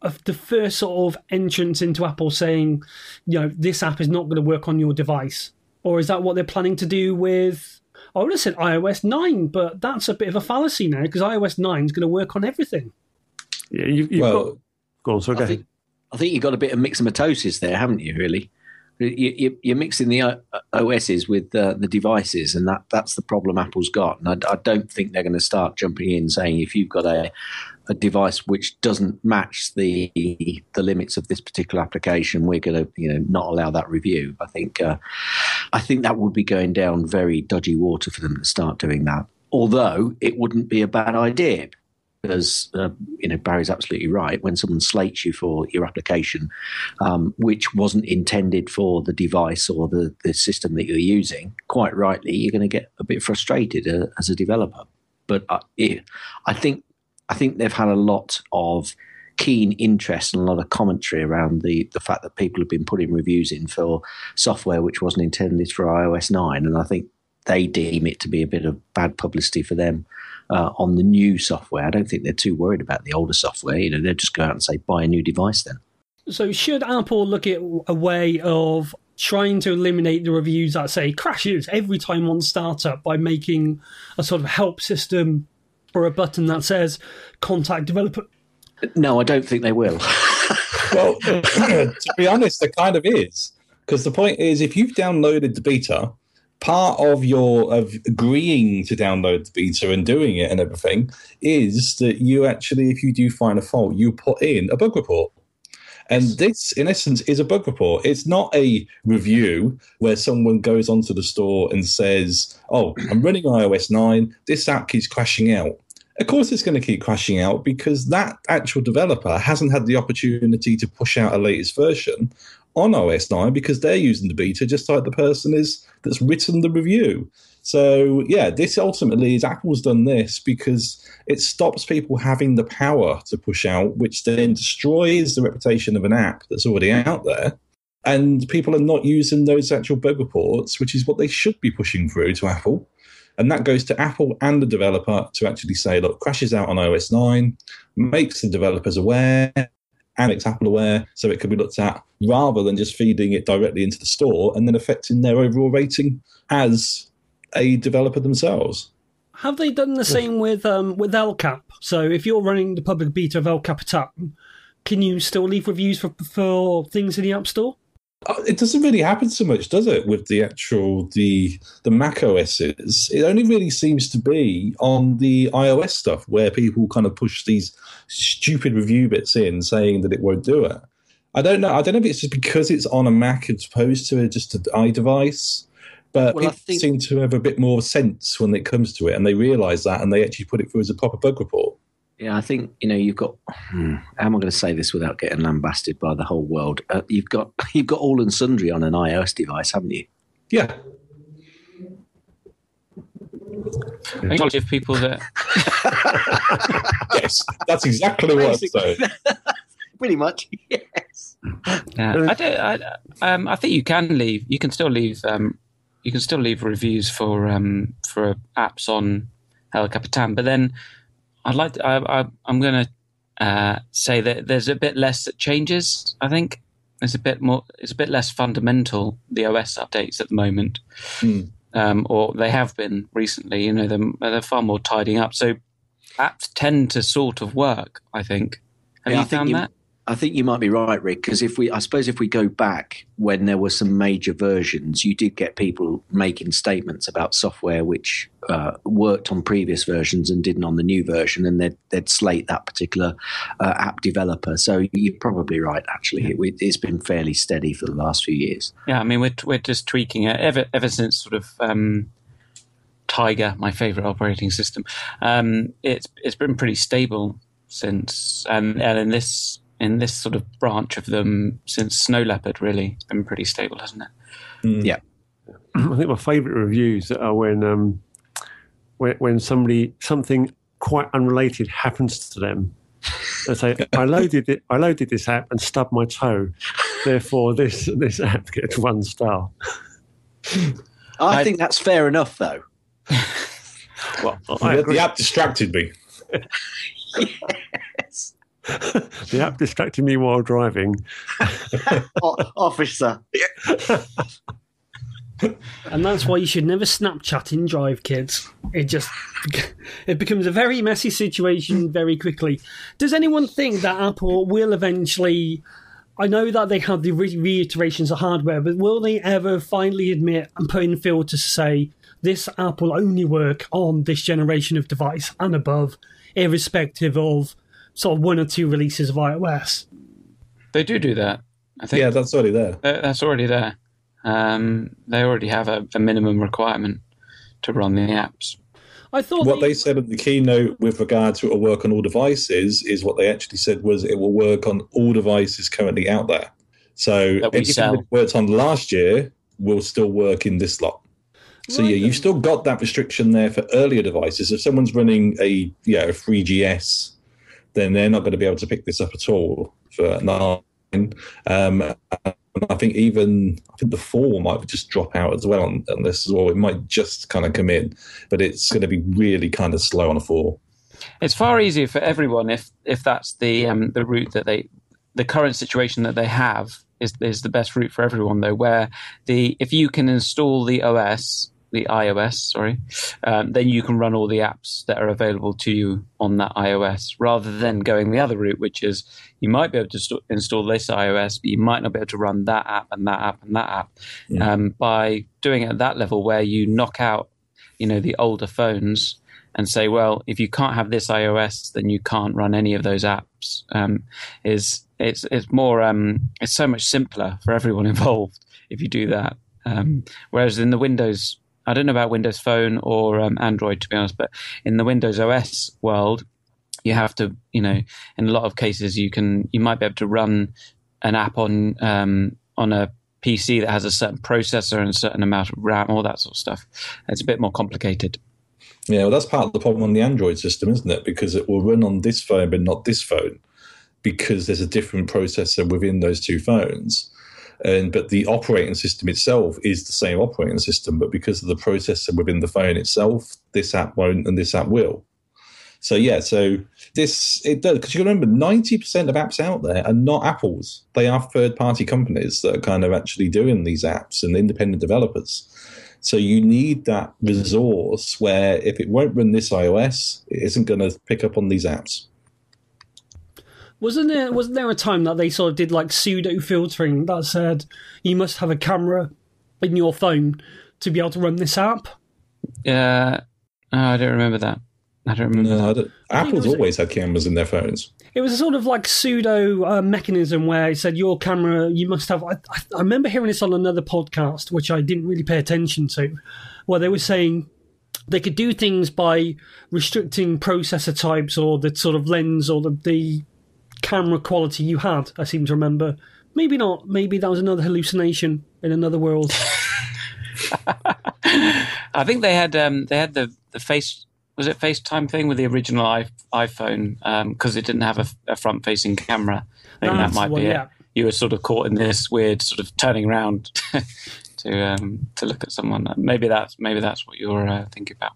a, the first sort of entrance into Apple saying, you know, this app is not going to work on your device, or is that what they're planning to do with? I would have said iOS nine, but that's a bit of a fallacy now because iOS nine is going to work on everything. Yeah, you, you've Well, got. Go on, so go I think, I think you've got a bit of myxomatosis there, haven't you? Really, you, you, you're mixing the OSs with uh, the devices, and that, that's the problem Apple's got. And I, I don't think they're going to start jumping in saying if you've got a a device which doesn't match the the limits of this particular application, we're going to you know not allow that review. I think uh, I think that would be going down very dodgy water for them to start doing that. Although it wouldn't be a bad idea because uh, you know Barry's absolutely right. When someone slates you for your application, um, which wasn't intended for the device or the, the system that you're using, quite rightly, you're going to get a bit frustrated uh, as a developer. But I, I think I think they've had a lot of keen interest and a lot of commentary around the the fact that people have been putting reviews in for software which wasn't intended for iOS nine, and I think they deem it to be a bit of bad publicity for them uh, on the new software. I don't think they're too worried about the older software. You know, they'll just go out and say, buy a new device then. So, should Apple look at a way of trying to eliminate the reviews that say crashes every time on startup by making a sort of help system or a button that says contact developer? No, I don't think they will. Well, to be honest, there kind of is. Because the point is, if you've downloaded the beta, part of your of agreeing to download the beta and doing it and everything is that you actually, if you do find a fault, you put in a bug report. And this, in essence, is a bug report. It's not a review where someone goes onto the store and says, Oh, I'm running iOS 9. This app keeps crashing out. Of course, it's going to keep crashing out because that actual developer hasn't had the opportunity to push out a latest version on OS 9 because they're using the beta just like the person is that's written the review. So, yeah, this ultimately is Apple's done this because it stops people having the power to push out, which then destroys the reputation of an app that's already out there. And people are not using those actual bug reports, which is what they should be pushing through to Apple. And that goes to Apple and the developer to actually say, look, crashes out on OS 9, makes the developers aware, and makes Apple aware so it can be looked at rather than just feeding it directly into the store and then affecting their overall rating as a developer themselves. Have they done the same with um, with El Cap? So if you're running the public beta of El Capitan, can you still leave reviews for for things in the App Store? Uh, It doesn't really happen so much, does it, with the actual the the Mac OSs? It only really seems to be on the iOS stuff where people kind of push these stupid review bits in saying that it won't do it. I don't know. I don't know if it's just because it's on a Mac as opposed to just an iDevice, but Well, people think- seem to have a bit more sense when it comes to it, and they realise that, and they actually put it through as a proper bug report. Yeah, I think you know you've got. Hmm, how am I going to say this without getting lambasted by the whole world? Uh, you've got you've got all and sundry on an iOS device, haven't you? Yeah, I think give people that yes, that's exactly what I'm saying. Pretty much, yes. Yeah, I don't. I, um, I think you can leave. You can still leave. Um, you can still leave reviews for um, for apps on El Capitan, but then I'd like. To, I, I, I'm going to uh, say that there's a bit less that changes. I think there's a bit more. It's a bit less fundamental. The OS updates at the moment, Hmm. um, or they have been recently. You know, they're, they're far more tidying up. So apps tend to sort of work. I think. Have Yeah, I you think found you- that? I think you might be right, Rick, because if we, I suppose, if we go back when there were some major versions, you did get people making statements about software which uh, worked on previous versions and didn't on the new version, and they'd, they'd slate that particular uh, app developer. So you're probably right. Actually, it, it's been fairly steady for the last few years. Yeah, I mean, we're we're just tweaking it ever ever since sort of. Um, Tiger, my favorite operating system. Um, it's it's been pretty stable since, and, and in this in this sort of branch of them since Snow Leopard. Really, it's been pretty stable, hasn't it? Mm. Yeah. I think my favourite reviews are when um, when when somebody something quite unrelated happens to them. They say, "I loaded it. I loaded this app and stubbed my toe. Therefore, this this app gets one star." I, I- think that's fair enough, though. Well, I The, the app distracted me. the app distracted me while driving. O- officer. And that's why you should never Snapchat in drive, kids. It just it becomes a very messy situation very quickly. Does anyone think that Apple will eventually? I know that they have the re- reiterations of hardware, but will they ever finally admit and put in filters to say this app will only work on this generation of device and above, irrespective of sort of one or two releases of iOS? They do do that. I think Yeah, that's already there. that's already there. Um, they already have a, a minimum requirement to run the apps. I thought What they- they said at the keynote with regard to it will work on all devices is what they actually said was it will work on all devices currently out there. So That anything sell. that worked on last year will still work in this lot. So yeah, you've still got that restriction there for earlier devices. If someone's running a yeah a 3GS, then they're not going to be able to pick this up at all for nine. Um, I think even I think the four might just drop out as well on, on this as well. It might just kind of come in, but it's going to be really kind of slow on a four. It's far easier for everyone if if that's the um, the route that they the current situation that they have is is the best route for everyone though. Where the if you can install the OS the iOS, sorry, um, then you can run all the apps that are available to you on that iOS, rather than going the other route, which is you might be able to st- install this iOS, but you might not be able to run that app and that app and that app. Um, by doing it at that level, where you knock out, you know, the older phones and say, well, if you can't have this iOS, then you can't run any of those apps. Um, is it's it's more um, it's so much simpler for everyone involved if you do that. Um, whereas in the Windows, I don't know about Windows Phone or um, Android to be honest, but in the Windows OS world, you have to, you know, in a lot of cases, you can you might be able to run an app on um, on a PC that has a certain processor and a certain amount of RAM, all that sort of stuff. It's a bit more complicated. Yeah, well, that's part of the problem on the Android system, isn't it? Because it will run on this phone but not this phone, because there's a different processor within those two phones. And but the operating system itself is the same operating system, but because of the processor within the phone itself, this app won't and this app will. So yeah, so this it does because you remember ninety percent of apps out there are not Apple's; they are third-party companies that are kind of actually doing these apps and independent developers. So you need that resource where if it won't run this iOS, it isn't going to pick up on these apps. Wasn't there wasn't there a time that they sort of did like pseudo filtering that said you must have a camera in your phone to be able to run this app? Uh, oh, I don't remember that. I don't remember. No, I that. don't, Apple's it was- always had cameras in their phones. It was a sort of like pseudo uh, mechanism where it said your camera you must have. I, I- I remember hearing this on another podcast, which I didn't really pay attention to, where they were saying they could do things by restricting processor types or the sort of lens or the, the camera quality you had. I seem to remember. Maybe not. Maybe that was another hallucination in another world. I think they had um, they had the the face was it FaceTime thing with the original I, iPhone because it didn't have a, a front facing camera. I think That's that might the one, be yeah. it. You were sort of caught in this weird sort of turning around to um, to look at someone. Maybe that's maybe that's what you're uh, thinking about.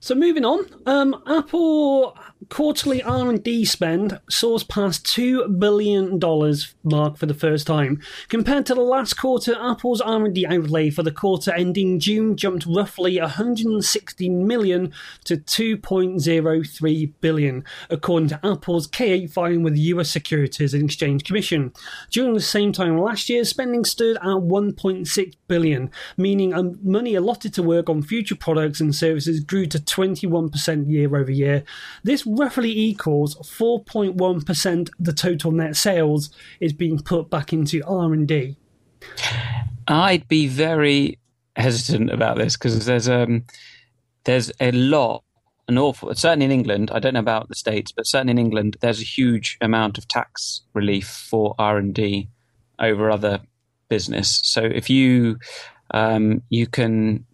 So moving on, um, Apple quarterly R&D spend soars past $2 billion mark for the first time. Compared to the last quarter, Apple's R&D outlay for the quarter ending June jumped roughly 160 million to 2.03 billion, according to Apple's K8 filing with the US Securities and Exchange Commission. During the same time last year, spending stood at 1.6 billion, meaning um, money allotted to work on future products and services grew to 21% year over year. This roughly equals 4.1% the total net sales is being put back into R&D. I'd be very hesitant about this because there's um there's a lot an awful certainly in England I don't know about the states but certainly in England there's a huge amount of tax relief for R&D over other business so if you um, you can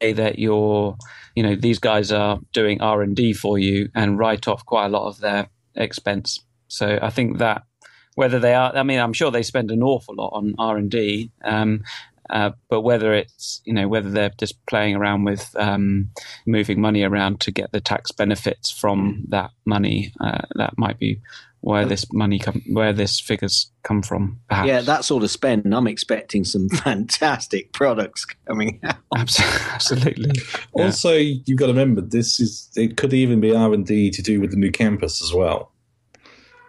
that you're you know these guys are doing r&d for you and write off quite a lot of their expense. So i think that whether they are i mean i'm sure they spend an awful lot on r&d um, uh, but whether it's you know whether they're just playing around with um, moving money around to get the tax benefits from that money, uh, that might be where this money come, where this figures come from. Perhaps. Yeah, that sort of spend. I'm expecting some fantastic products coming out. Absolutely. Yeah. Also, you've got to remember this is it could even be R and D to do with the new campus as well.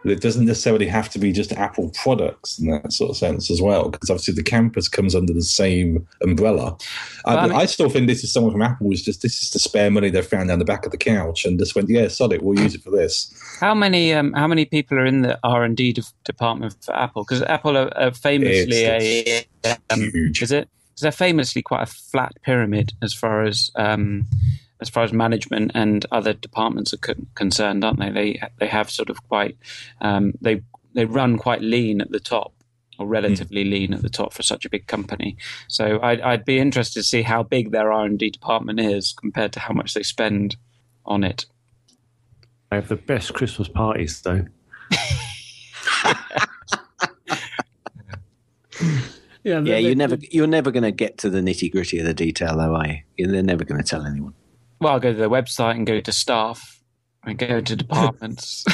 It doesn't necessarily have to be just Apple products in that sort of sense as well, because obviously the campus comes under the same umbrella. I, I, mean, I, still think this is someone from Apple was just this is the spare money they found down the back of the couch and just went, yeah, sod it, we'll use it for this. How many um, how many people are in the R and D de- department for Apple? Because Apple are, are famously it's, a um, huge. Is it? Because they're famously quite a flat pyramid as far as. Um, as far as management and other departments are co- concerned, aren't they? They they have sort of quite um, they they run quite lean at the top or relatively mm. lean at the top for such a big company. So I'd, I'd be interested to see how big their R and D department is compared to how much they spend on it. They have the best Christmas parties, though. yeah, yeah. You're never you're never going to get to the nitty gritty of the detail, though, are you? They're never going to tell anyone. Well, I'll go to their website and go to staff and go to departments.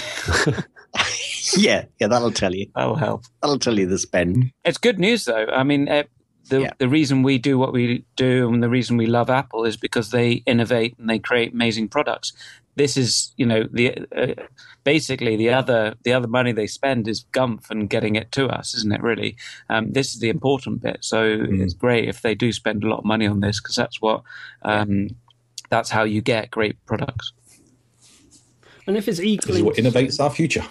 yeah, yeah, that'll tell you. That'll help. That'll tell you the spend. It's good news, though. I mean, uh, the yeah. the reason we do what we do and the reason we love Apple is because they innovate and they create amazing products. This is, you know, the uh, basically the other the other money they spend is gumph and getting it to us, isn't it? Really, um, this is the important bit. So mm. it's great if they do spend a lot of money on this because that's what um, that's how you get great products. And if it's equally what innovates our future.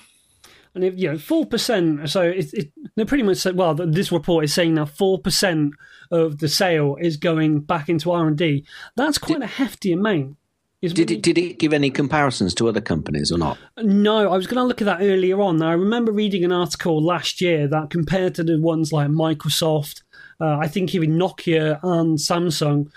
And if you know four percent, so it, it, they pretty much said, well, this report is saying now four percent of the sale is going back into R and D. That's quite did, a hefty amount. Did it, did it give any comparisons to other companies or not? No, I was going to look at that earlier on. Now, I remember reading an article last year that compared to the ones like Microsoft, uh, I think even Nokia and Samsung,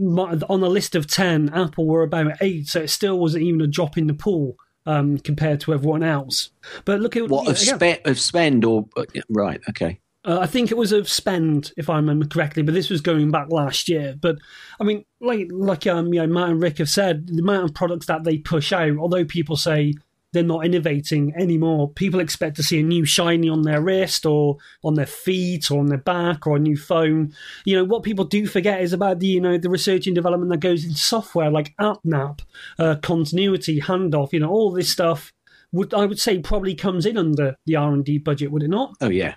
on a list of 10, Apple were about eight, so it still wasn't even a drop in the pool. Um, compared to everyone else, but look at what of, spe- of spend or uh, right, okay. Uh, I think it was of spend, if I remember correctly, but this was going back last year. But I mean, like like um, you know, Matt and Rick have said, the amount of products that they push out, although people say they're not innovating anymore. People expect to see a new shiny on their wrist or on their feet or on their back or a new phone. You know, what people do forget is about the, you know, the research and development that goes into software like AppNap, uh, continuity, handoff, you know, all this stuff would, I would say probably comes in under the R&D budget, would it not? Oh, yeah.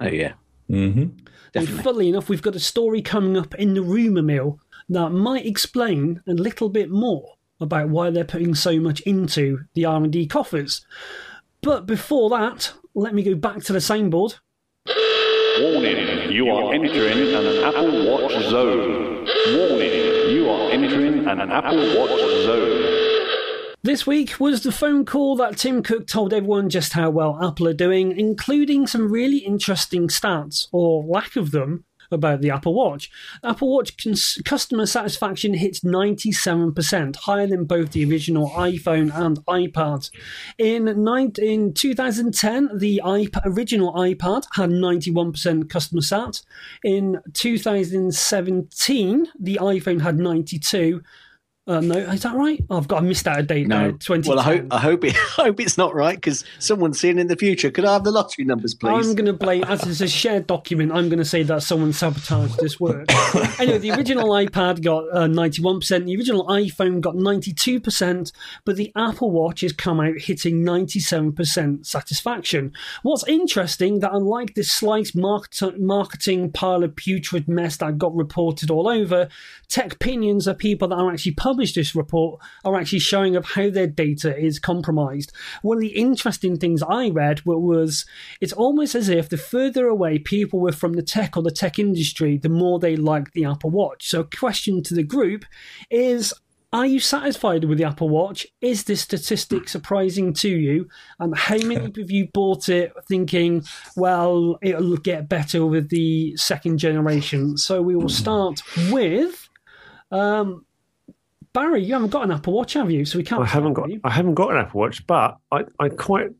Oh, yeah. Mm-hmm. And funnily enough, we've got a story coming up in the rumour mill that might explain a little bit more about why they're putting so much into the R&D coffers. But before that, let me go back to the soundboard. Warning, you are entering an Apple Watch zone. Warning, you are entering an Apple Watch zone. This week was the phone call that Tim Cook told everyone just how well Apple are doing, including some really interesting stats, or lack of them, about the Apple Watch. Apple Watch cons- customer satisfaction hits 97%, higher than both the original iPhone and iPad. In, in 2010, the iP- original iPad had 91% customer sat. In 2017, the iPhone had 92 Uh, no, is that right? Oh, I've got I missed out a date. No. No, twenty. Well, I hope I hope it I hope it's not right because someone's seeing in the future. Could I have the lottery numbers, please? I'm going to blame, as it's a shared document, I'm going to say that someone sabotaged this work. anyway, the original iPad got uh, 91%, the original iPhone got 92%, but the Apple Watch has come out hitting 97% satisfaction. What's interesting that unlike this slight market- marketing pile of putrid mess that got reported all over, tech opinions are people that are actually published this report are actually showing of how their data is compromised. One of the interesting things I read was it's almost as if the further away people were from the tech or the tech industry, the more they liked the Apple Watch. So, a question to the group is. Are you satisfied with the Apple Watch? Is this statistic surprising to you? And how many of you bought it thinking, well, it'll get better with the second generation? So we will start with um, Barry. You haven't got an Apple Watch, have you? So we can't. I haven't got I haven't got an Apple Watch, but I, I quite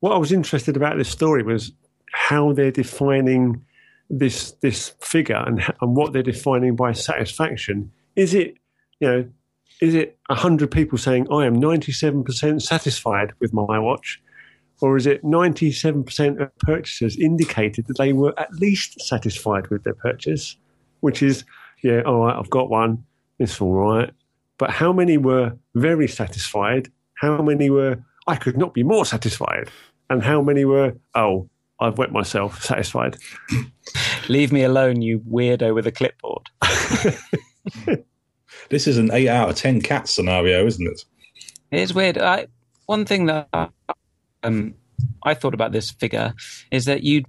what I was interested about this story was how they're defining this this figure and and what they're defining by satisfaction. Is it you know is it hundred people saying I am ninety seven percent satisfied with my watch, or is it ninety seven percent of purchasers indicated that they were at least satisfied with their purchase, which is yeah all right I've got one it's all right, but how many were very satisfied? How many were I could not be more satisfied? And how many were oh I've wet myself satisfied? Leave me alone, you weirdo with a clipboard. This is an eight out of ten cat scenario, isn't it? It is weird. I, one thing that um, I thought about this figure is that you,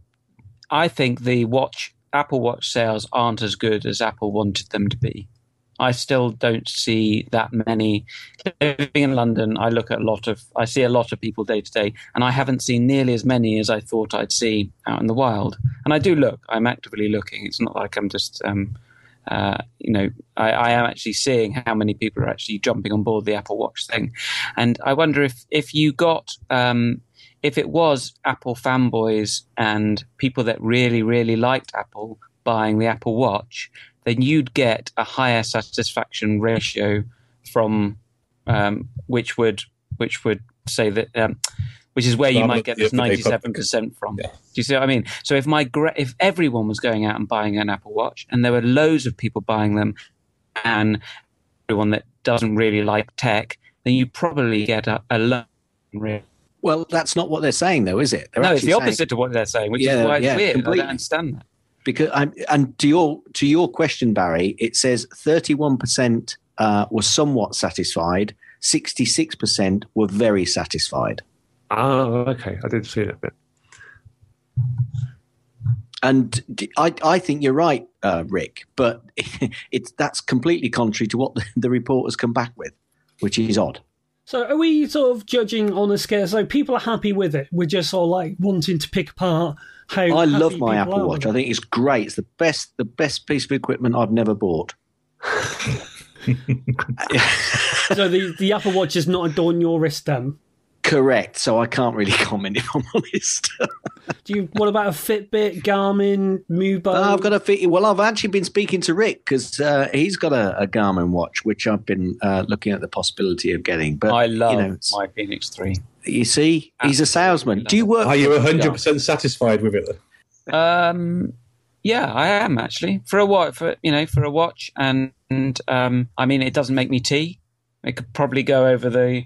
I think the watch Apple Watch sales aren't as good as Apple wanted them to be. I still don't see that many. Living in London, I look at a lot of, I see a lot of people day to day, and I haven't seen nearly as many as I thought I'd see out in the wild. And I do look. I'm actively looking. It's not like I'm just. Um, uh, you know, I, I am actually seeing how many people are actually jumping on board the Apple Watch thing, and I wonder if if you got um, if it was Apple fanboys and people that really really liked Apple buying the Apple Watch, then you'd get a higher satisfaction ratio from um, which would which would say that. Um, which is where you might get than this ninety-seven percent from. Do you see what I mean? So if my gra- if everyone was going out and buying an Apple Watch, and there were loads of people buying them, and everyone that doesn't really like tech, then you probably get a, a low. Well, that's not what they're saying, though, is it? They're No, it's actually the saying- opposite of what they're saying, which Yeah, is why it's yeah, weird. I don't understand that. Because I'm, and to your to your question, Barry, it says 31 percent uh, were somewhat satisfied, 66 percent were very satisfied. Oh, okay. I didn't see that bit. And I, I think you're right, uh, Rick, but it's that's completely contrary to what the, the report has come back with, which is odd. So are we sort of judging on a scale? So people are happy with it. We're just sort of like wanting to pick apart how. I love my Apple Watch. I think it's great. It's the best the best piece of equipment I've never bought. so the the Apple Watch does not adorn your wrist. Then Correct. So I can't really comment if I'm honest. do you? What about a Fitbit, Garmin, Mubo? Uh, I've got a Fitbit. Well, I've actually been speaking to Rick because uh, he's got a, a Garmin watch, which I've been uh, looking at the possibility of getting. But I love you know, it's- my Fenix Three. you see, he's a salesman. Do you work? Are you hundred percent satisfied with it? Though? Um, yeah, I am actually for a watch. For you know, for a watch, and, and um, I mean, it doesn't make me tea. It could probably go over the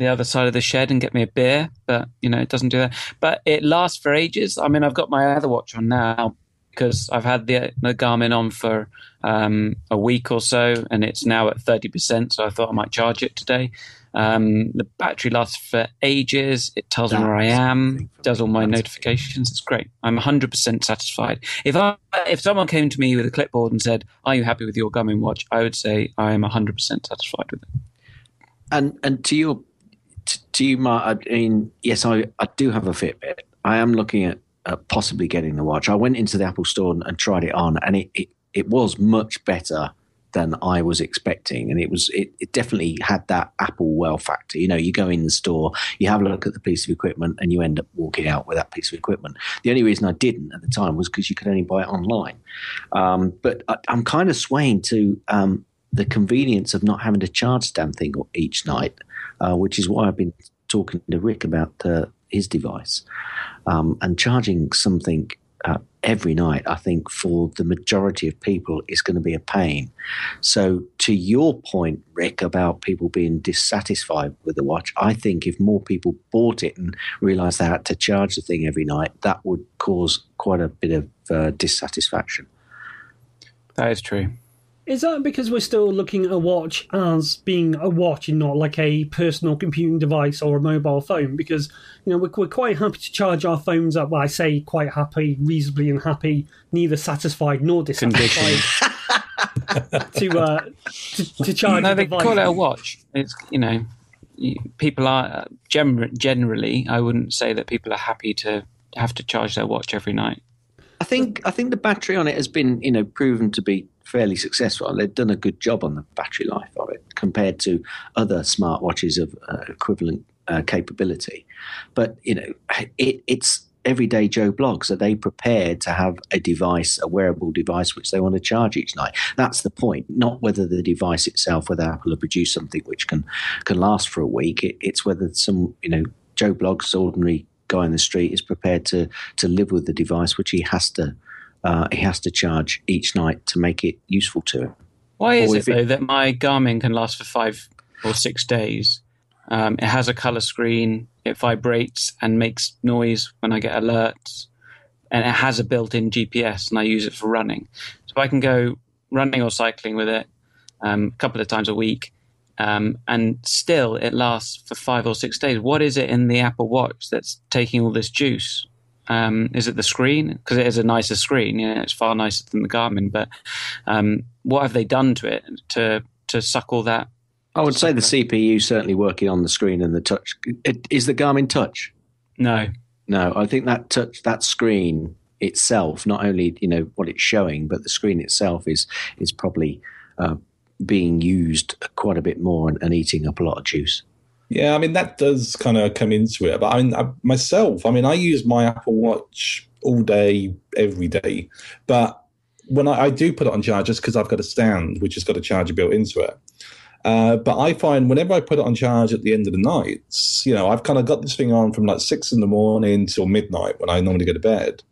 the other side of the shed and get me a beer, but you know, it doesn't do that. But it lasts for ages. I mean, I've got my other watch on now because I've had the, the Garmin on for um, a week or so, and it's now at thirty percent. So I thought I might charge it today. Um, the battery lasts for ages. It tells me where I am, does all my notifications. It's great. I'm 100% satisfied. If I, if someone came to me with a clipboard and said, "Are you happy with your Garmin watch?" I would say I am 100% satisfied with it. And and to your to you, Mark. I mean, yes, I I do have a Fitbit. I am looking at possibly getting the watch. I went into the Apple store and, and tried it on, and it, it it was much better than I was expecting, and it was it, it definitely had that Apple well factor. You know, you go in the store, you have a look at the piece of equipment, and you end up walking out with that piece of equipment. The only reason I didn't at the time was because you could only buy it online. Um, but I, I'm kind of swaying to um, the convenience of not having to charge damn thing each night, uh, which is why I've been talking to Rick about uh, his device um, and charging something uh, every night, I think for the majority of people is going to be a pain. So, to your point, Rick, about people being dissatisfied with the watch, I think if more people bought it and realised they had to charge the thing every night, that would cause quite a bit of uh, dissatisfaction. That is true. Is that because we're still looking at a watch as being a watch and not like a personal computing device or a mobile phone? Because you know we're, we're quite happy to charge our phones up. Well, I say quite happy, reasonably unhappy, neither satisfied nor dissatisfied. to, uh, to to charge. No, they device. call it a watch. It's you know, people are uh, gener- generally. I wouldn't say that people are happy to have to charge their watch every night. I think I think the battery on it has been you know proven to be fairly successful. They've done a good job on the battery life of it compared to other smartwatches of uh, equivalent uh, capability. But you know, it, it's everyday Joe Bloggs. Are they prepared to have a device, a wearable device, which they want to charge each night? That's the point. Not whether the device itself, whether Apple have produced something which can can last for a week. It, it's whether some you know Joe Bloggs ordinary guy in the street is prepared to to live with the device, which he has to uh, he has to charge each night to make it useful to him. Why is it it- though that my Garmin can last for five or six days? Um, it has a color screen. It vibrates and makes noise when I get alerts, and it has a built-in GPS, and I use it for running. So I can go running or cycling with it um, a couple of times a week, um, and still it lasts for five or six days. What is it in the Apple Watch that's taking all this juice? Um, is it the screen? Because it is a nicer screen. Yeah, it's far nicer than the Garmin. But um, what have they done to it to to suck all that? I would say the CPU certainly working on the screen and the touch. It, is the Garmin Touch? No, No, I think that touch that screen itself, not only you know what it's showing, but the screen itself is is probably uh, being used quite a bit more and, and eating up a lot of juice. Yeah, I mean that does kind of come into it. But I mean, I, myself, I mean, I use my Apple Watch all day, every day. But when I, I do put it on charge, just because I've got a stand which has got a charger built into it. Uh, but I find whenever I put it on charge at the end of the night, you know, I've kind of got this thing on from like six in the morning till midnight when I normally go to bed,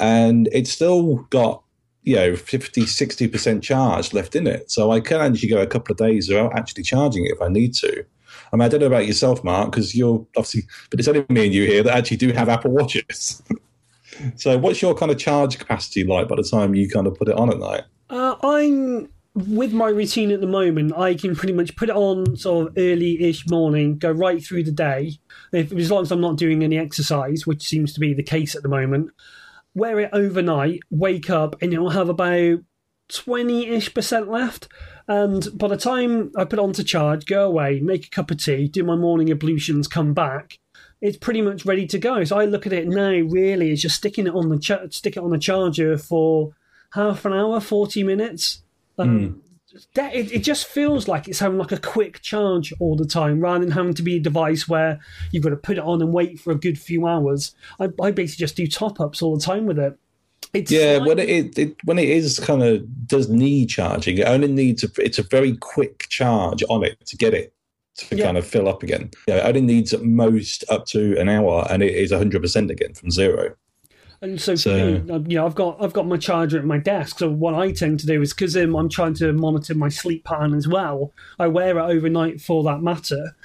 and it's still got you know 50 60% charge left in it so i can actually go a couple of days without actually charging it if i need to i mean i don't know about yourself mark because you're obviously but it's only me and you here that actually do have apple watches so what's your kind of charge capacity like by the time you kind of put it on at night Uh, I'm with my routine at the moment. I can pretty much put it on sort of early-ish morning, go right through the day. If, as long as I'm not doing any exercise, which seems to be the case at the moment, wear it overnight, wake up, and it'll have about twenty-ish percent left. And by the time I put it on to charge, go away, make a cup of tea, do my morning ablutions, come back. It's pretty much ready to go. So I look at it now. Really, it's just sticking it on the stick it on the charger for half an hour, 40 minutes. Um, that, it, it just feels like it's having like a quick charge all the time rather than having to be a device where you've got to put it on and wait for a good few hours. I, I basically just do top ups all the time with it. It's yeah when it, it, it when it is kind of does need charging it only needs a, it's a very quick charge on it to get it to Yeah. kind of fill up again yeah it only needs at most up to an hour and it is 100% again from zero And so, So- me, you know, I've got I've got my charger at my desk. So what I tend to do is because um, I'm trying to monitor my sleep pattern as well. I wear it overnight for that matter.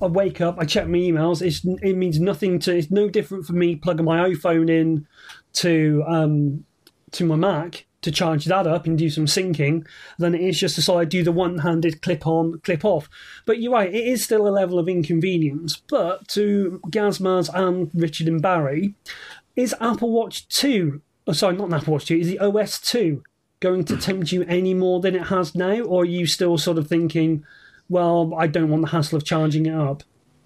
I wake up, I check my emails. It's, it means nothing to. It's no different for me plugging my iPhone in to um, to my Mac to charge that up and do some syncing than it is just to sort of do the one-handed clip on, clip off. But you're right, it is still a level of inconvenience. But to GazMaz and Richard and Barry, is Apple Watch 2, oh, sorry, not an Apple Watch 2, is the OS 2 going to tempt you any more than it has now? Or are you still sort of thinking, well, I don't want the hassle of charging it up?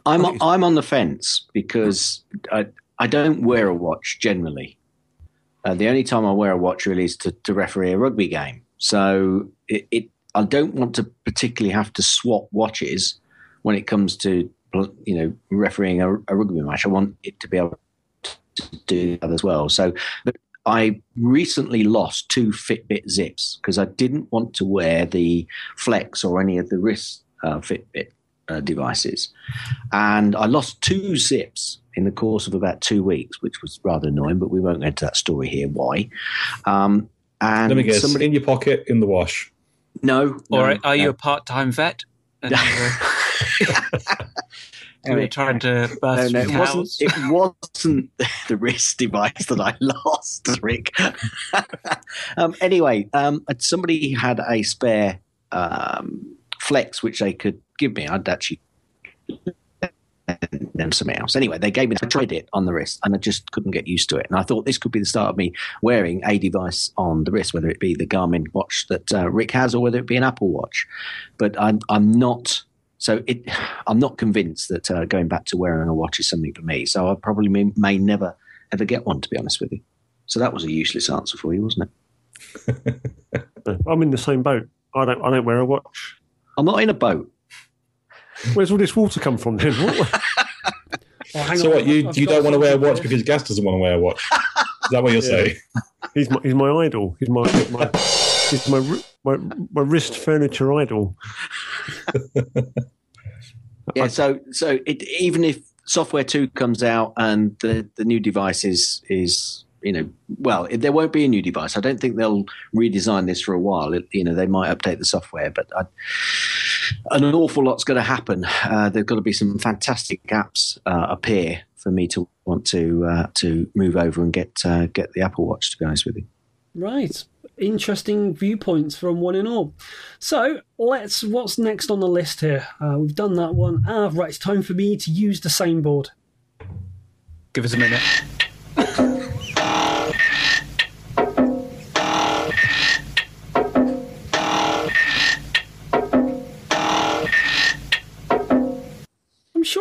I'm I'm on the fence because I I don't wear a watch generally. Uh, the only time I wear a watch really is to, to referee a rugby game. So it, it I don't want to particularly have to swap watches when it comes to you know refereeing a, a rugby match. I want it to be able to do that as well. So I recently lost two Fitbit zips because I didn't want to wear the Flex or any of the wrist uh, Fitbit uh, devices, and I lost two zips in the course of about two weeks, which was rather annoying. But we won't go into that story here. Why? Um, and Let me guess. somebody- in your pocket, in the wash. no, Or no, are you no. a part-time vet? And you were, trying to birth no, no, it wasn't. It wasn't the wrist device that I lost, Rick. um, anyway, um, somebody had a spare um, flex which they could give me. I'd actually them something else. Anyway, they gave me. I tried it on the wrist, and I just couldn't get used to it. And I thought this could be the start of me wearing a device on the wrist, whether it be the Garmin watch that uh, Rick has, or whether it be an Apple Watch. But I'm I'm not. So it, I'm not convinced that uh, going back to wearing a watch is something for me. So I probably may, may never ever get one, to be honest with you. So that was a useless answer for you, wasn't it? I'm in the same boat. I don't. I don't wear a watch. I'm not in a boat. Where's all this water come from then? What- Oh, So on, what? You I've you don't want to wear a watch because Gaz doesn't want to wear a watch. Is that what you're Yeah. saying? he's my he's my idol. He's my he's my he's my, my my wrist furniture idol. Yeah. So so it, even if software two comes out and the the new device is is you know well there won't be a new device. I don't think they'll redesign this for a while. It, you know they might update the software, but I, an awful lot's going to happen. Uh, there's got to be some fantastic apps uh, appear for me to want to uh, to move over and get uh, get the Apple Watch. To be honest with you. Right. Interesting viewpoints from one and all. So let's. What's next on the list here? Uh, we've done that one. Ah, right. It's time for me to use the same board. Give us a minute.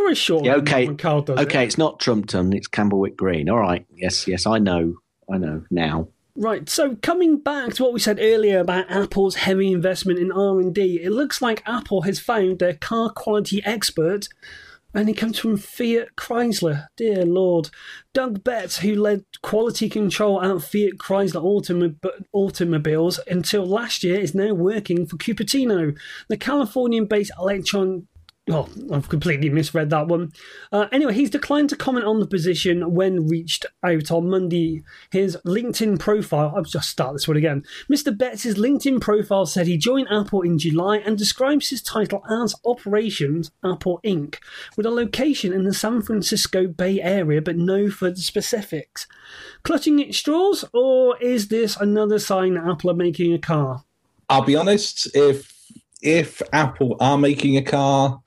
It's short. Yeah, okay. Karl does it. Okay, it's not Trumpton, it's Camberwick Green. All right. Yes, yes, I know. I know now. Right. So coming back to what we said earlier about Apple's heavy investment in R and D, it looks like Apple has found their car quality expert, and he comes from Fiat Chrysler. Dear Lord, Doug Betts, who led quality control at Fiat Chrysler automob- automobiles until last year, is now working for Cupertino, the Californian-based electron Oh, I've completely misread that one. Uh, anyway, he's declined to comment on the position when reached out on Monday. His LinkedIn profile, I'll just start this one again. Mr. Betts' LinkedIn profile said he joined Apple in July and describes his title as Operations Apple Inc., with a location in the San Francisco Bay Area, but no further specifics. Clutching at straws, or is this another sign that Apple are making a car? I'll be honest. If if Apple are making a car,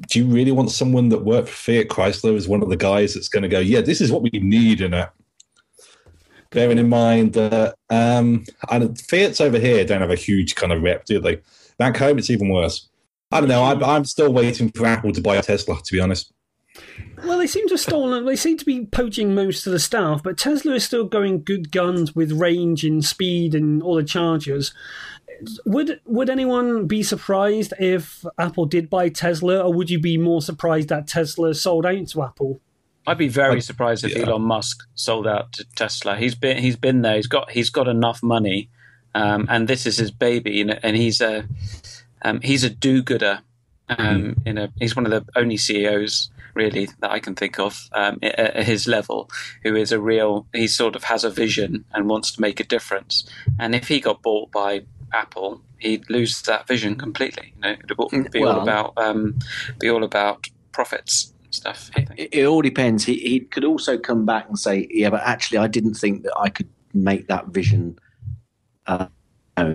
do you really want someone that worked for Fiat Chrysler as one of the guys that's going to go, yeah, this is what we need in it? Bearing in mind that um, and Fiat's over here don't have a huge kind of rep, do they? Back home, it's even worse. I don't know. I'm, I'm still waiting for Apple to buy a Tesla, to be honest. Well, they seem to have stolen. They seem to be poaching most of the staff, but Tesla is still going good guns with range and speed and all the chargers. Would would anyone be surprised if Apple did buy Tesla, or would you be more surprised that Tesla sold out to Apple? I'd be very I- surprised if yeah. Elon Musk sold out to Tesla. He's been he's been there. He's got he's got enough money, um, and this is his baby. You know, and he's a um, he's a do-gooder. Um, in a, he's one of the only CEOs really that I can think of um, at, at his level who is a real. He sort of has a vision and wants to make a difference. And if he got bought by Apple, he'd lose that vision completely. You know, it would be all about um, be all about profits stuff. It, it all depends. He, he could also come back and say, "Yeah, but actually, I didn't think that I could make that vision." Uh,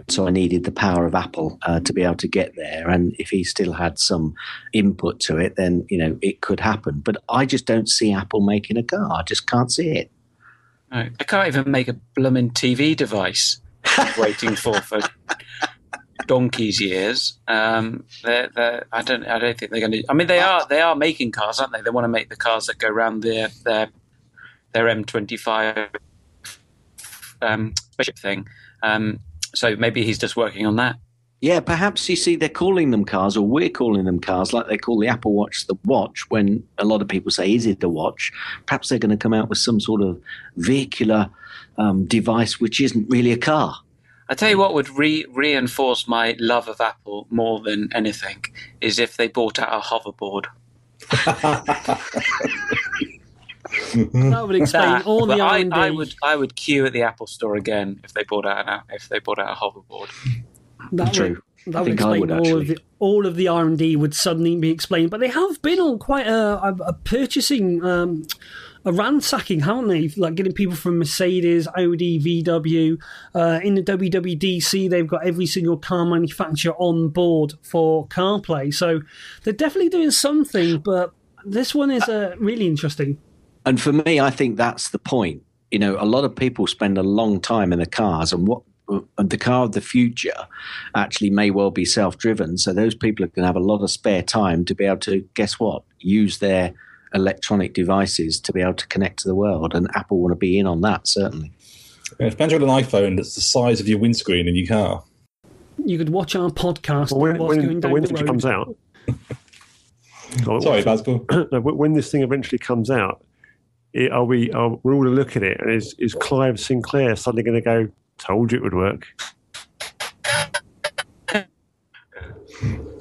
so I needed the power of Apple uh, to be able to get there. And if he still had some input to it, then you know it could happen. But I just don't see Apple making a car. I just can't see it. No, I can't even make a blooming TV device. waiting for for donkey's years. Um, they're, they're, I don't. I don't think they're going to. I mean, they are. They are making cars, aren't they? They want to make the cars that go around their their their M25 um, spaceship thing. Um, so maybe he's just working on that. Yeah, perhaps you see they're calling them cars, or we're calling them cars, like they call the Apple Watch the watch. When a lot of people say, "Is it a watch?" Perhaps they're going to come out with some sort of vehicular um, device which isn't really a car. I tell you what would re- reinforce my love of Apple more than anything is if they bought out a hoverboard. That would explain That- all the I, R&D. I would I would queue at the Apple Store again if they bought out an, if they bought out a hoverboard. That True. Would, that I would think I explain would, all of actually. the all of the R and D would suddenly be explained. But they have been on quite a, a, a purchasing, um, a ransacking, haven't they? Like getting people from Mercedes, Audi, VW. Uh, in the WWDC, they've got every single car manufacturer on board for CarPlay. So they're definitely doing something. But this one is uh, really interesting. And for me, I think that's the point. You know, a lot of people spend a long time in the cars, and what and the car of the future actually may well be self-driven. So those people are going to have a lot of spare time to be able to guess what, use their electronic devices to be able to connect to the world. And Apple want to be in on that certainly. Yeah, Imagine an iPhone that's the size of your windscreen in your car. You could watch our podcast Well, when, whilst when, down when the it road. comes out. Sorry, what's- Basco. no, when this thing eventually comes out, it, are we? Are, we're all to look at it, and is is Clive Sinclair suddenly going to go? Told you it would work.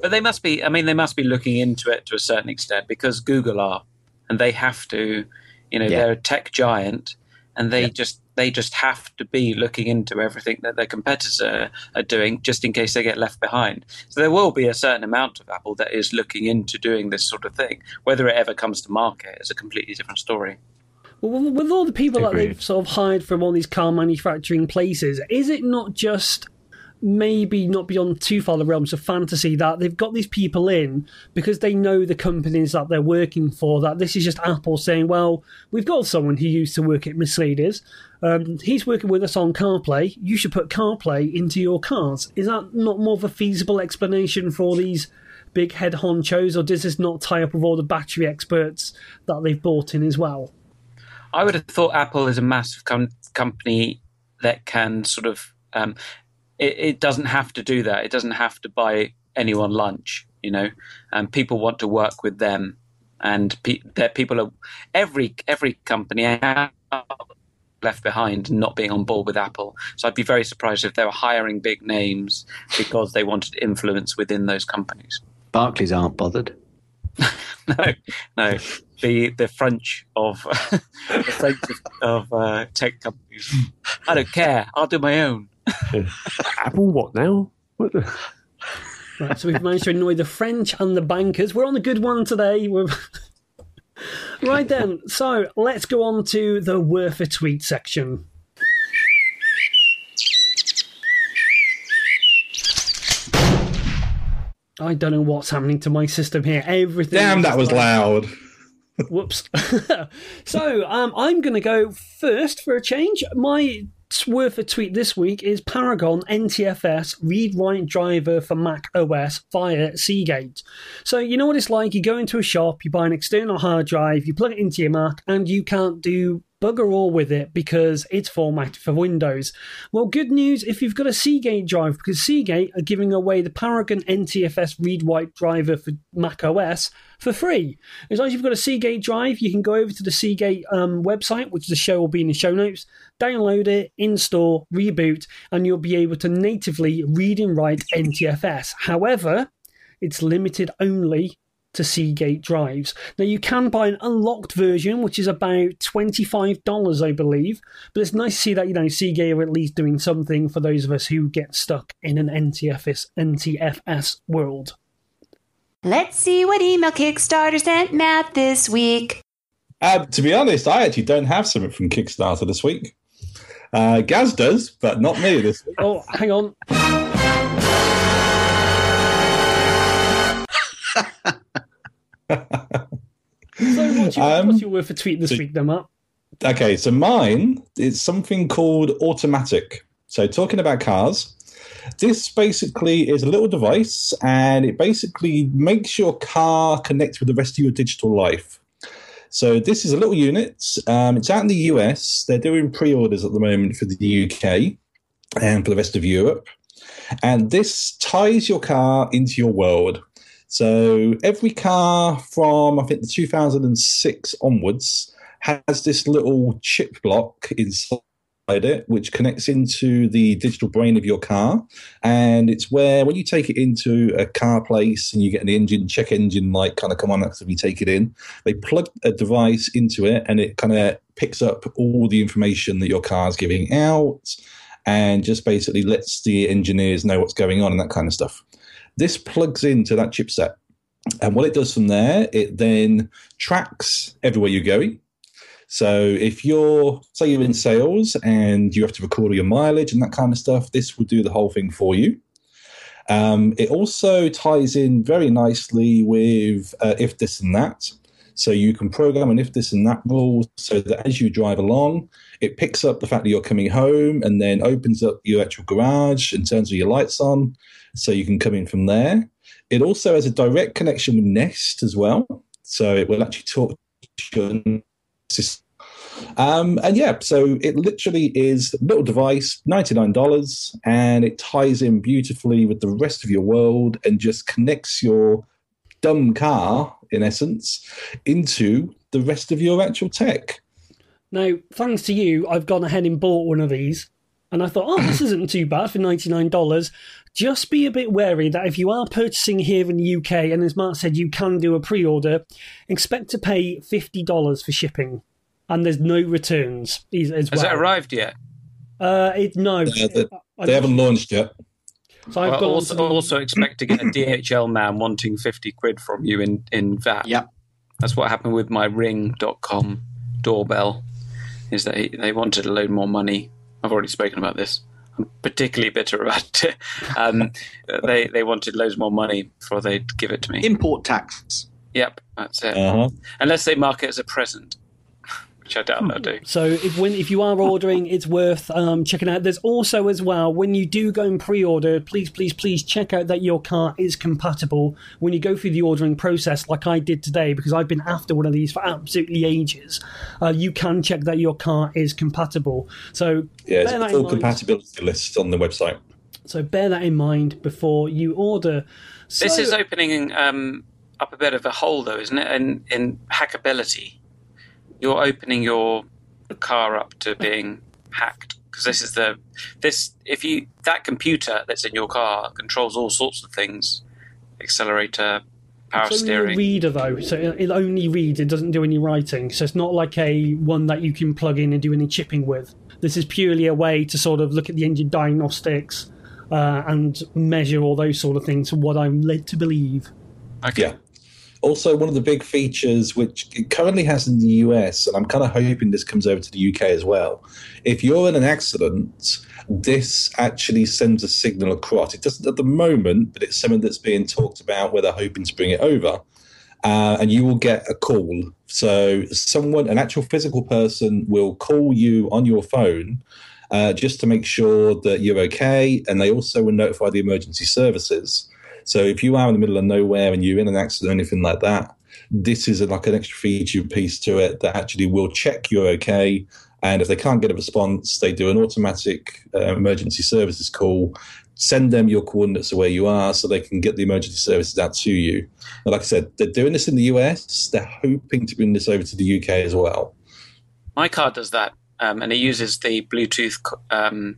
But they must be. I mean, they must be looking into it to a certain extent because Google are, and they have to. You know, Yeah. they're a tech giant, and they just they just have to be looking into everything that their competitors are, are doing, just in case they get left behind. So there will be a certain amount of Apple that is looking into doing this sort of thing. Whether it ever comes to market is a completely different story. Well, with- with all the people that they've sort of hired from all these car manufacturing places, is it not just maybe not beyond too far the realms of fantasy that they've got these people in because they know the companies that they're working for? That this is just Apple saying, "Well, we've got someone who used to work at Mercedes. Um, he's working with us on CarPlay. You should put CarPlay into your cars." Is that not more of a feasible explanation for all these? Big head honchos, or does this not tie up with all the battery experts that they've brought in as well? I would have thought Apple is a massive com- company that can sort of. Um, it, it doesn't have to do that. It doesn't have to buy anyone lunch. You know, and people want to work with them, and pe- that people are every every company left behind and not being on board with Apple. So I'd be very surprised if they were hiring big names because they wanted influence within those companies. Barclays aren't bothered. no, no. The the French of the French of, of uh, tech companies. I don't care. I'll do my own. Apple, what now? What the? Right, so we've managed to annoy the French and the bankers. We're on a good one today. We're... right then, so let's go on to the worth a tweet section. I don't know what's happening to my system here. Everything. Damn, that was like- loud. Whoops. so um, I'm going to go first for a change. My worth a tweet this week is Paragon NTFS read write driver for Mac OS via Seagate. So you know what it's like. You go into a shop, you buy an external hard drive, you plug it into your Mac, and you can't do bugger all with it because it's formatted for Windows. Well, good news if you've got a Seagate drive because Seagate are giving away the Paragon NTFS read write driver for Mac OS for free. As long as you've got a Seagate drive, you can go over to the Seagate um, website, which the show will be in the show notes, download it, install, reboot, and you'll be able to natively read and write NTFS. However, it's limited only to Seagate drives. Now, you can buy an unlocked version, which is about $25, I believe, but it's nice to see that, you know, Seagate are at least doing something for those of us who get stuck in an NTFS, NTFS world. Let's see what email Kickstarter sent Matt this week. Uh, to be honest, I actually don't have something from Kickstarter this week. Uh, Gaz does, but not me this week. Oh, hang on. so, what's your, Um, what's your word for tweet this so- week, then, Matt? Okay, so mine is something called Automatic. So, talking about cars, this basically is a little device and it basically makes your car connect with the rest of your digital life. So, this is a little unit. Um, it's out in the US. They're doing pre orders at the moment for the UK and for the rest of Europe. And this ties your car into your world. So every car from I think the 2006 onwards has this little chip block inside it, which connects into the digital brain of your car. And it's where, when you take it into a car place and you get an engine, check engine light kind of come on after you take it in, they plug a device into it and it kind of picks up all the information that your car's giving out and just basically lets the engineers know what's going on and that kind of stuff. This plugs into that chipset. And what it does from there, it then tracks everywhere you're going. So if you're, say, you're in sales and you have to record all your mileage and that kind of stuff, this will do the whole thing for you. Um, it also ties in very nicely with uh, if this and that. So you can program an if this and that rule so that as you drive along, it picks up the fact that you're coming home and then opens up your actual garage and turns all your lights on so you can come in from there. It also has a direct connection with Nest as well. So it will actually talk to your system. Um, and yeah, so it literally is a little device, $99, and it ties in beautifully with the rest of your world and just connects your dumb car, in essence, into the rest of your actual tech. Now, thanks to you, I've gone ahead and bought one of these. And I thought, oh, this isn't too bad for $99. Just be a bit wary that if you are purchasing here in the UK, and as Mark said, you can do a pre order, expect to pay $50 for shipping. And there's no returns as well. Has it arrived yet? Uh, it, no. Yeah, they, they haven't launched yet. So I've Well, got also, also expect to get a DHL man wanting 50 quid from you in, in VAT. Yep. That's what happened with my ring.com doorbell, is that they wanted a load more money. I've already spoken about this. I'm particularly bitter about it. Um, they, they wanted loads more money before they'd give it to me. Import tax. Yep, that's it. Uh-huh. Unless they mark it as a present, which I doubt they'll do. So if when if you are ordering, it's worth um, checking out. There's also as well when you do go and pre-order, please, please, please check out that your car is compatible when you go through the ordering process, like I did today, because I've been after one of these for absolutely ages. Uh, you can check that your car is compatible. So Yeah, bear it's that a full compatibility list on the website. So bear that in mind before you order. So, This is opening um, up a bit of a hole, though, isn't it? In, in hackability, you're opening your car up to being hacked because this is the this if you that computer that's in your car controls all sorts of things, accelerator, power It's only a steering. reader though, so it it only reads. It doesn't do any writing. So it's not like a one that you can plug in and do any chipping with. This is purely a way to sort of look at the engine diagnostics uh, and measure all those sort of things. What I'm led to believe. Okay. Yeah. Also, one of the big features which it currently has in the US, and I'm kind of hoping this comes over to the UK as well. If you're in an accident, this actually sends a signal across. It doesn't at the moment, but it's something that's being talked about where they're hoping to bring it over. Uh, and you will get a call. So, someone, an actual physical person, will call you on your phone uh, just to make sure that you're okay. And they also will notify the emergency services. So if you are in the middle of nowhere and you're in an accident or anything like that, this is like an extra feature piece to it that actually will check you're okay. And if they can't get a response, they do an automatic uh, emergency services call, send them your coordinates of where you are so they can get the emergency services out to you. And like I said, they're doing this in the US. They're hoping to bring this over to the UK as well. My car does that, um, and it uses the Bluetooth. Um,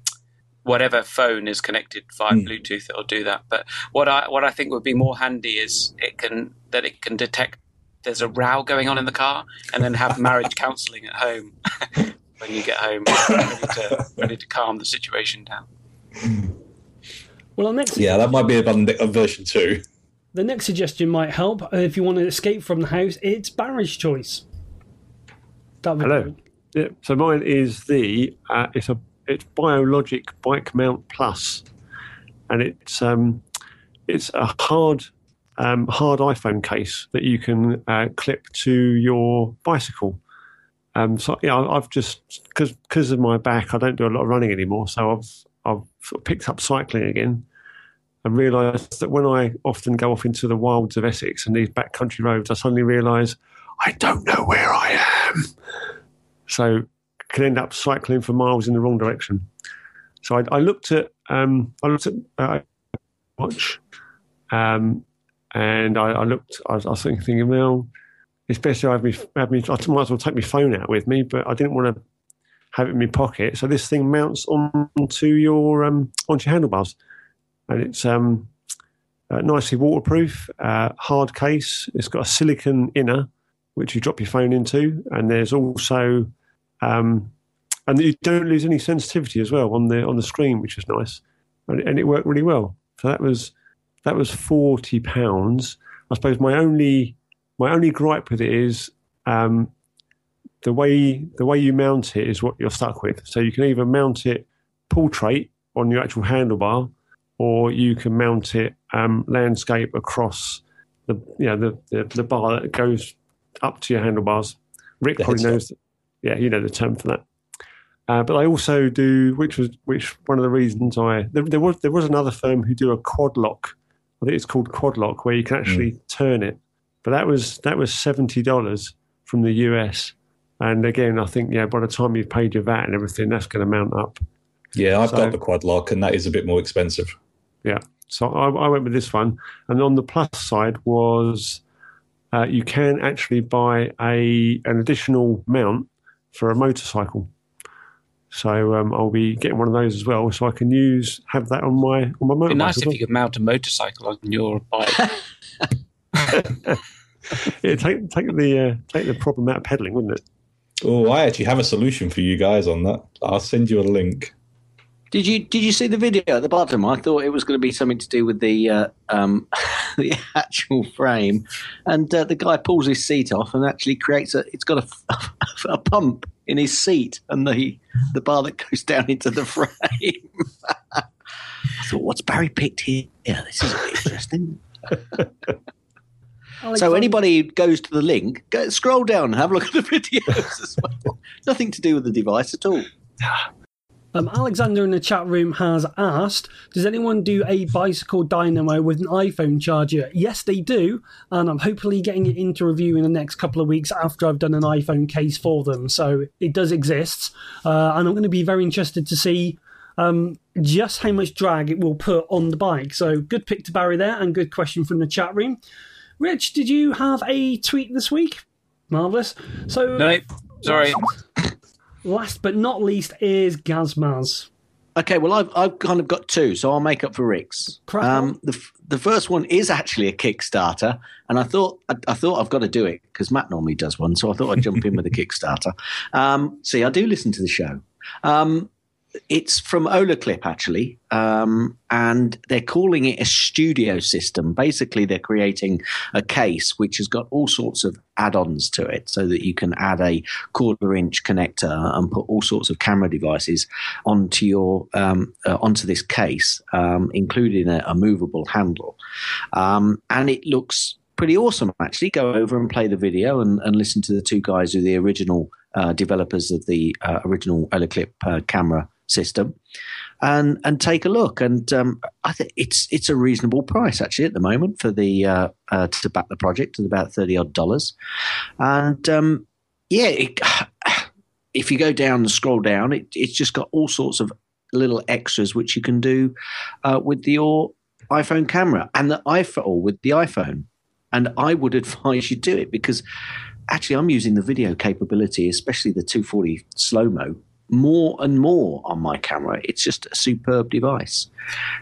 whatever phone is connected via Mm. Bluetooth, it'll do that. But what I what I think would be more handy is it can that it can detect there's a row going on in the car, and then have marriage counselling at home when you get home, ready to, ready to calm the situation down. Well, our next Yeah, that might be a, a version two. the next suggestion might help uh, if you want to escape from the house. It's Barry's choice. That would Hello. Yeah, so mine is the uh, it's a it's Biologic Bike Mount Plus, and it's um it's a hard um, hard iPhone case that you can uh, clip to your bicycle. Um, so yeah, I've just because because of my back, I don't do a lot of running anymore. So I've I've sort of picked up cycling again, and realised that when I often go off into the wilds of Essex and these backcountry roads, I suddenly realise I don't know where I am. So can end up cycling for miles in the wrong direction. So I, I looked at um, I looked at uh, watch, um, and I, I looked. I was, I was thinking, thinking, well, it's best to have me have me. I might as well take my phone out with me, but I didn't want to have it in my pocket. So this thing mounts onto your um, onto your handlebars, and it's um, uh, nicely waterproof, uh, hard case. It's got a silicon inner, which you drop your phone into, and there's also um, and you don't lose any sensitivity as well on the on the screen, which is nice, and, and it worked really well. So that was that was forty pounds. I suppose my only my only gripe with it is um, the way the way you mount it is what you're stuck with. So you can either mount it portrait on your actual handlebar, or you can mount it um, landscape across the you know the, the, the bar that goes up to your handlebars. Rick The probably headstock. knows. Yeah, you know the term for that. Uh, but I also do, which was which one of the reasons I there, there was there was another firm who do a quad lock. I think it's called quad lock, where you can actually turn it. But that was that was seventy dollars from the US. And again, I think yeah, by the time you've paid your VAT and everything, that's going to mount up. Yeah, I've So- got the quad lock, and that is a bit more expensive. Yeah. So I, I went with this one. And on the plus side was uh, you can actually buy a an additional mount for a motorcycle. So um, I'll be getting one of those as well, so I can use have that on my on my motorbike. It'd be nice as if well. you could mount a motorcycle on your bike. yeah, take take the uh, take the problem out of pedaling, wouldn't it? Oh, I actually have a solution for you guys on that. I'll send you a link. Did you did you see the video at the bottom? I thought it was going to be something to do with the uh, um, the actual frame, and uh, the guy pulls his seat off and actually creates a. It's got a, a pump in his seat and the the bar that goes down into the frame. I thought, what's Barry picked here? Yeah, this is interesting. So anybody who goes to the link, go, scroll down and have a look at the videos as well. Nothing to do with the device at all. Um, Alexander in the chat room has asked, does anyone do a bicycle dynamo with an iPhone charger? Yes, they do, and I'm hopefully getting it into review in the next couple of weeks after I've done an iPhone case for them. So it does exist, uh, and I'm going to be very interested to see um, just how much drag it will put on the bike. So good pick to Barry there, and good question from the chat room. Rich, did you have a tweet this week? Marvelous. So no, sorry. Last but not least is GazMaz. Okay, well, I've, I've kind of got two, so I'll make up for Rick's. Um, the, the first one is actually a Kickstarter, and I thought I, I thought I've got to do it because Matt normally does one, so I thought I'd jump in with a Kickstarter. Um, see, I do listen to the show. Um, it's from olloclip actually, um, and they're calling it a studio system. Basically, they're creating a case which has got all sorts of add-ons to it, so that you can add a quarter-inch connector and put all sorts of camera devices onto your um, uh, onto this case, um, including a, a movable handle, um, and it looks pretty awesome. Actually, go over and play the video and, and listen to the two guys who are the original uh, developers of the uh, original olloclip uh, camera system, and and take a look. And um, I think it's it's a reasonable price actually at the moment for the uh, uh, to back the project at about thirty odd dollars, and um, yeah, it, if you go down and scroll down, it, it's just got all sorts of little extras which you can do uh, with your iPhone camera and the iPhone with the iPhone. And I would advise you do it because actually I'm using the video capability, especially the 240 slow mo, more and more on my camera. It's just a superb device.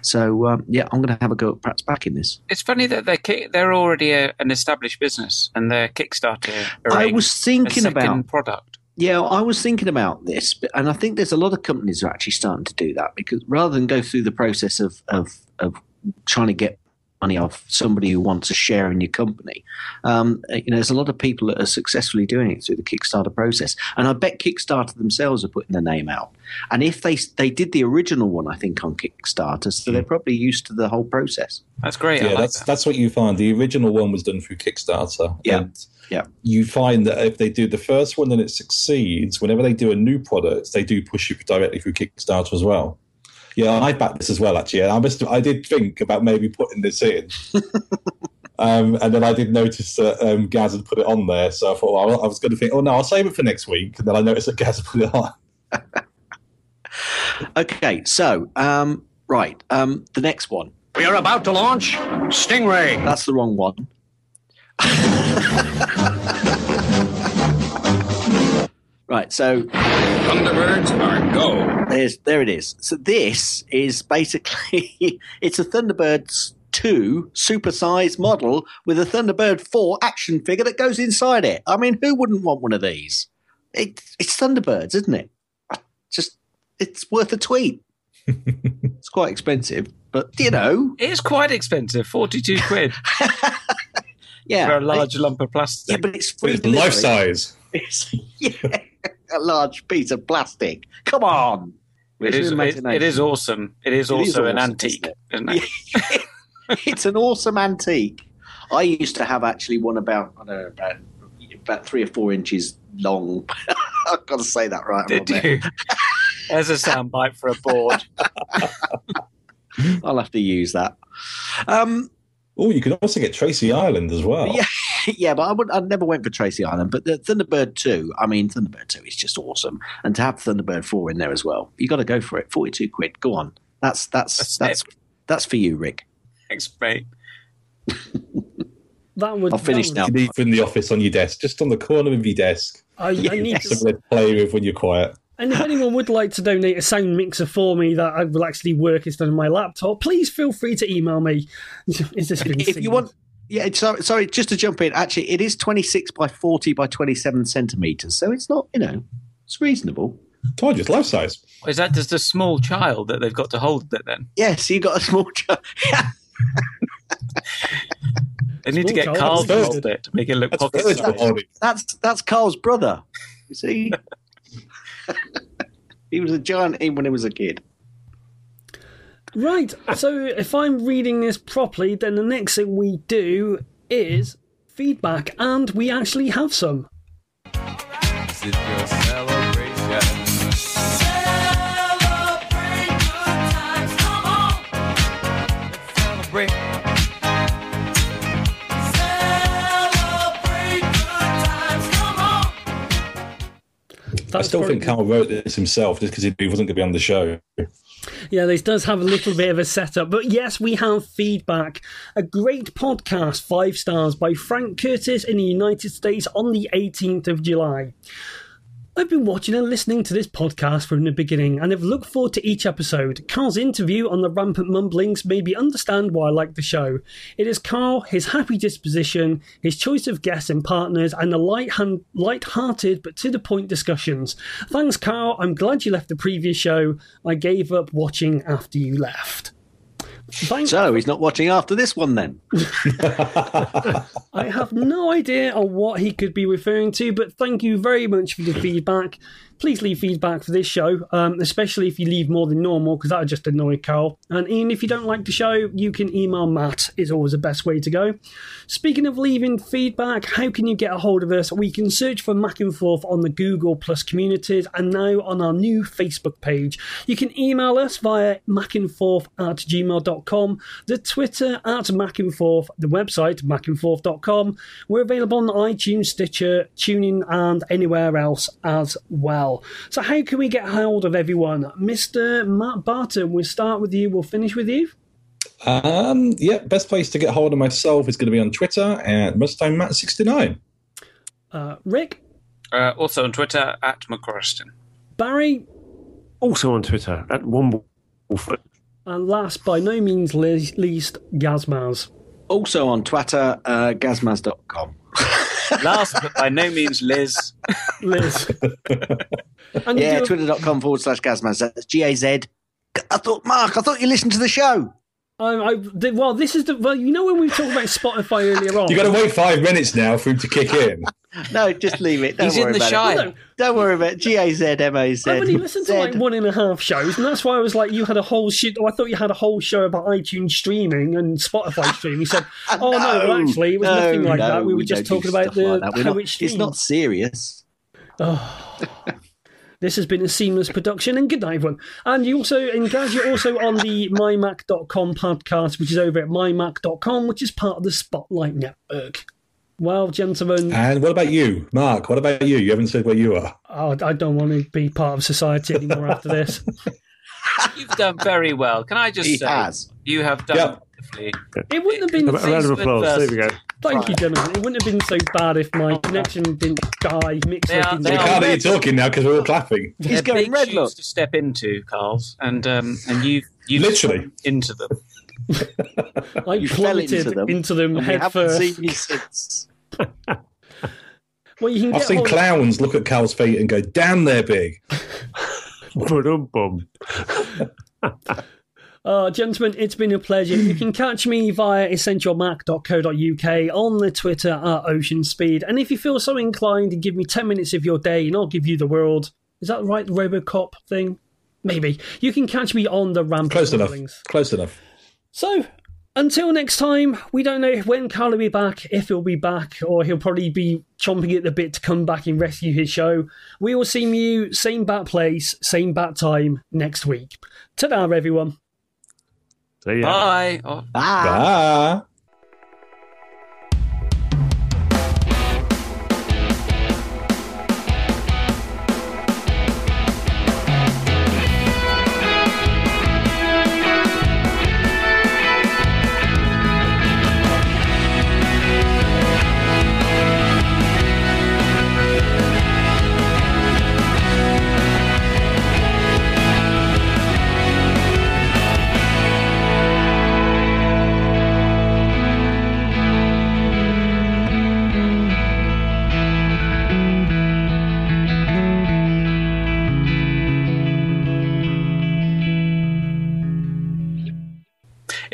So um, yeah, I'm going to have a go at perhaps backing this. It's funny that they're ki- they're already a, an established business and they're Kickstarter. I was thinking about product. Yeah, I was thinking about this, and I think there's a lot of companies are actually starting to do that because rather than go through the process of of, of trying to get money off somebody who wants a share in your company, um, you know, there's a lot of people that are successfully doing it through the Kickstarter process, and I bet Kickstarter themselves are putting their name out. And if they they did the original one, I think on Kickstarter, so they're probably used to the whole process. That's great. yeah, that's that's what you find. The original one was done through Kickstarter. Yeah. And Yeah. you find that if they do the first one and it succeeds, whenever they do a new product, they do push it directly through Kickstarter as well. Yeah, I backed this as well. Actually, I must. I did think about maybe putting this in, um, and then I did notice that um, Gaz had put it on there. So I thought well, I was going to think, oh no, I'll save it for next week. And then I noticed that Gaz had put it on. Okay, so um, right, um, the next one. We are about to launch Stingray. That's the wrong one. right, so Thunderbirds are go. there's there it is. So this is basically it's a Thunderbirds 2 supersized model with a Thunderbird 4 action figure that goes inside it. I mean, who wouldn't want one of these? It, it's Thunderbirds, isn't it? Just it's worth a tweet. it's quite expensive, but you know, It is quite expensive, forty-two quid yeah, for a large lump of plastic. yeah, but it's free It's life size. It's yeah, a large piece of plastic. Come on, It is, it, it is awesome. It is It is also an awesome, antique, isn't isn't it? it's an awesome antique. I used to have actually one about I don't know about about three or four inches long. I've got to say that right. Did Robert. you? There's a soundbite for a board. I'll have to use that. Um, Oh, you can also get Tracy Island as well. yeah, yeah, but I would. I never went for Tracy Island, but the Thunderbird two. I mean, Thunderbird two is just awesome, and to have Thunderbird four in there as well, you got to go for it. Forty two quid. Go on. That's that's That's that's that's for you, Rick. Thanks, mate. That would. I'll finish that now. would- You need from the office on your desk, just on the corner of your desk. I, I need Something to play with when you're quiet. And if anyone would like to donate a sound mixer for me that I will actually work instead of my laptop, please feel free to email me. Is this been if you want yeah sorry, sorry just to jump in actually it is 26 by 40 by 27 centimeters so it's not you know it's reasonable Told you, it's life size. Is that just a small child that they've got to hold it then? yes you got a small child They need to get child, Karl to hold it to make it look That's pocket Virgil sized. that's that's karl's brother you see he was a giant when he was a kid Right, so if I'm reading this properly, then the next thing we do is feedback, and we actually have some. I still think. Karl wrote this himself just because he wasn't going to be on the show. Yeah, this does have a little bit of a setup, but yes, we have feedback. A great podcast, five stars, by Frank Curtis in the United States on the 18th of July. I've been watching and listening to this podcast from the beginning and have looked forward to each episode. Karl's interview on the rampant Mumberlings made me understand why I like the show. It is Karl, his happy disposition, his choice of guests and partners, and the light light-hearted but to the point discussions. Thanks, Karl. I'm glad you left the previous show. I gave up watching after you left. Thank- so he's not watching after this one then I have no idea on what he could be referring to, but thank you very much for the feedback. Please leave feedback for this show, um, especially if you leave more than normal, because that would just annoy Karl. And even if you don't like the show, you can email Matt, is always the best way to go. Speaking of leaving feedback, how can you get a hold of us? We can search for Mac and Forth on the Google Plus communities and now on our new Facebook page. You can email us via macandforth at gmail.com, the Twitter at macandforth, the website macandforth.com. We're available on iTunes, Stitcher, TuneIn, and anywhere else as well. So, how can we get hold of everyone? Mr. Matt Barton, we'll start with you, we'll finish with you. Um, yeah, best place to get hold of myself is going to be on Twitter at MustangMatt69. Uh, Rick, Uh, also on Twitter at McCorriston. Barry, Also on Twitter at Womblefoot. and last by no means least, GazMaz. also on twitter uh, gazmaz.com Last but by no means Liz. Liz. and you yeah do- twitter.com forward slash gazmaz that's g-a-z i thought mark i thought you listened to the show Um, I, the, well, this is the well. You know when we talked about Spotify earlier on. you got to wait five minutes now for him to kick in. No just leave it Don't He's in the about Shire. it. Don't worry about it g-a-z-m-a-z I've only listened to like one and a half shows, and that's why I was like, you had a whole shit. Oh, I thought you had a whole show about iTunes streaming and Spotify streaming. He said, "Oh no, well, actually, it was no, nothing like no, that. We were just talking about the like how not- it it's not serious Oh. This has been a seamless production, and good night, everyone. And you also, and guys, you're also on the mymac.com podcast, which is over at mymac.com, which is part of the Spotlight Network. Well, gentlemen, And what about you, Mark? What about you? You haven't said where you are. oh, I don't want to be part of society anymore after this. You've done very well. Can I just He say has. you have done Yeah. beautifully. It wouldn't have been. A round of Thanks for applause. There we go. Thank you, gentlemen. It wouldn't have been so bad if my connection didn't die mix They up are- they We the are- can't hear you talking now because we're all clapping. He's They're going big red. Look, to step into, Karl's, and um, and you've you've Literally. into them. I You fell plummeted into them, into them, and head haven't first. seen you since. Well, you can I've get seen hold- clowns look at Karl's feet and go, "Damn, they're big." Ba-dum-bum. Uh, gentlemen, it's been a pleasure. You can catch me via essentialmac.co.uk on the Twitter at Ocean Speed. And if you feel so inclined to give me 10 minutes of your day and I'll give you the world. Is that right, Robocop thing? Maybe. You can catch me on the Rampage Close enough. Close enough. So, until next time, we don't know when Karl will be back, if he'll be back, or he'll probably be chomping at the bit to come back and rescue his show. We will see you same bat place, same bat time next week. Ta-da, everyone. See ya. Bye. Oh. Ah. Bye.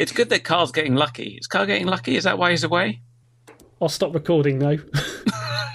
It's good that Karl's getting lucky. Is Karl getting lucky? Is that why he's away? I'll stop recording now.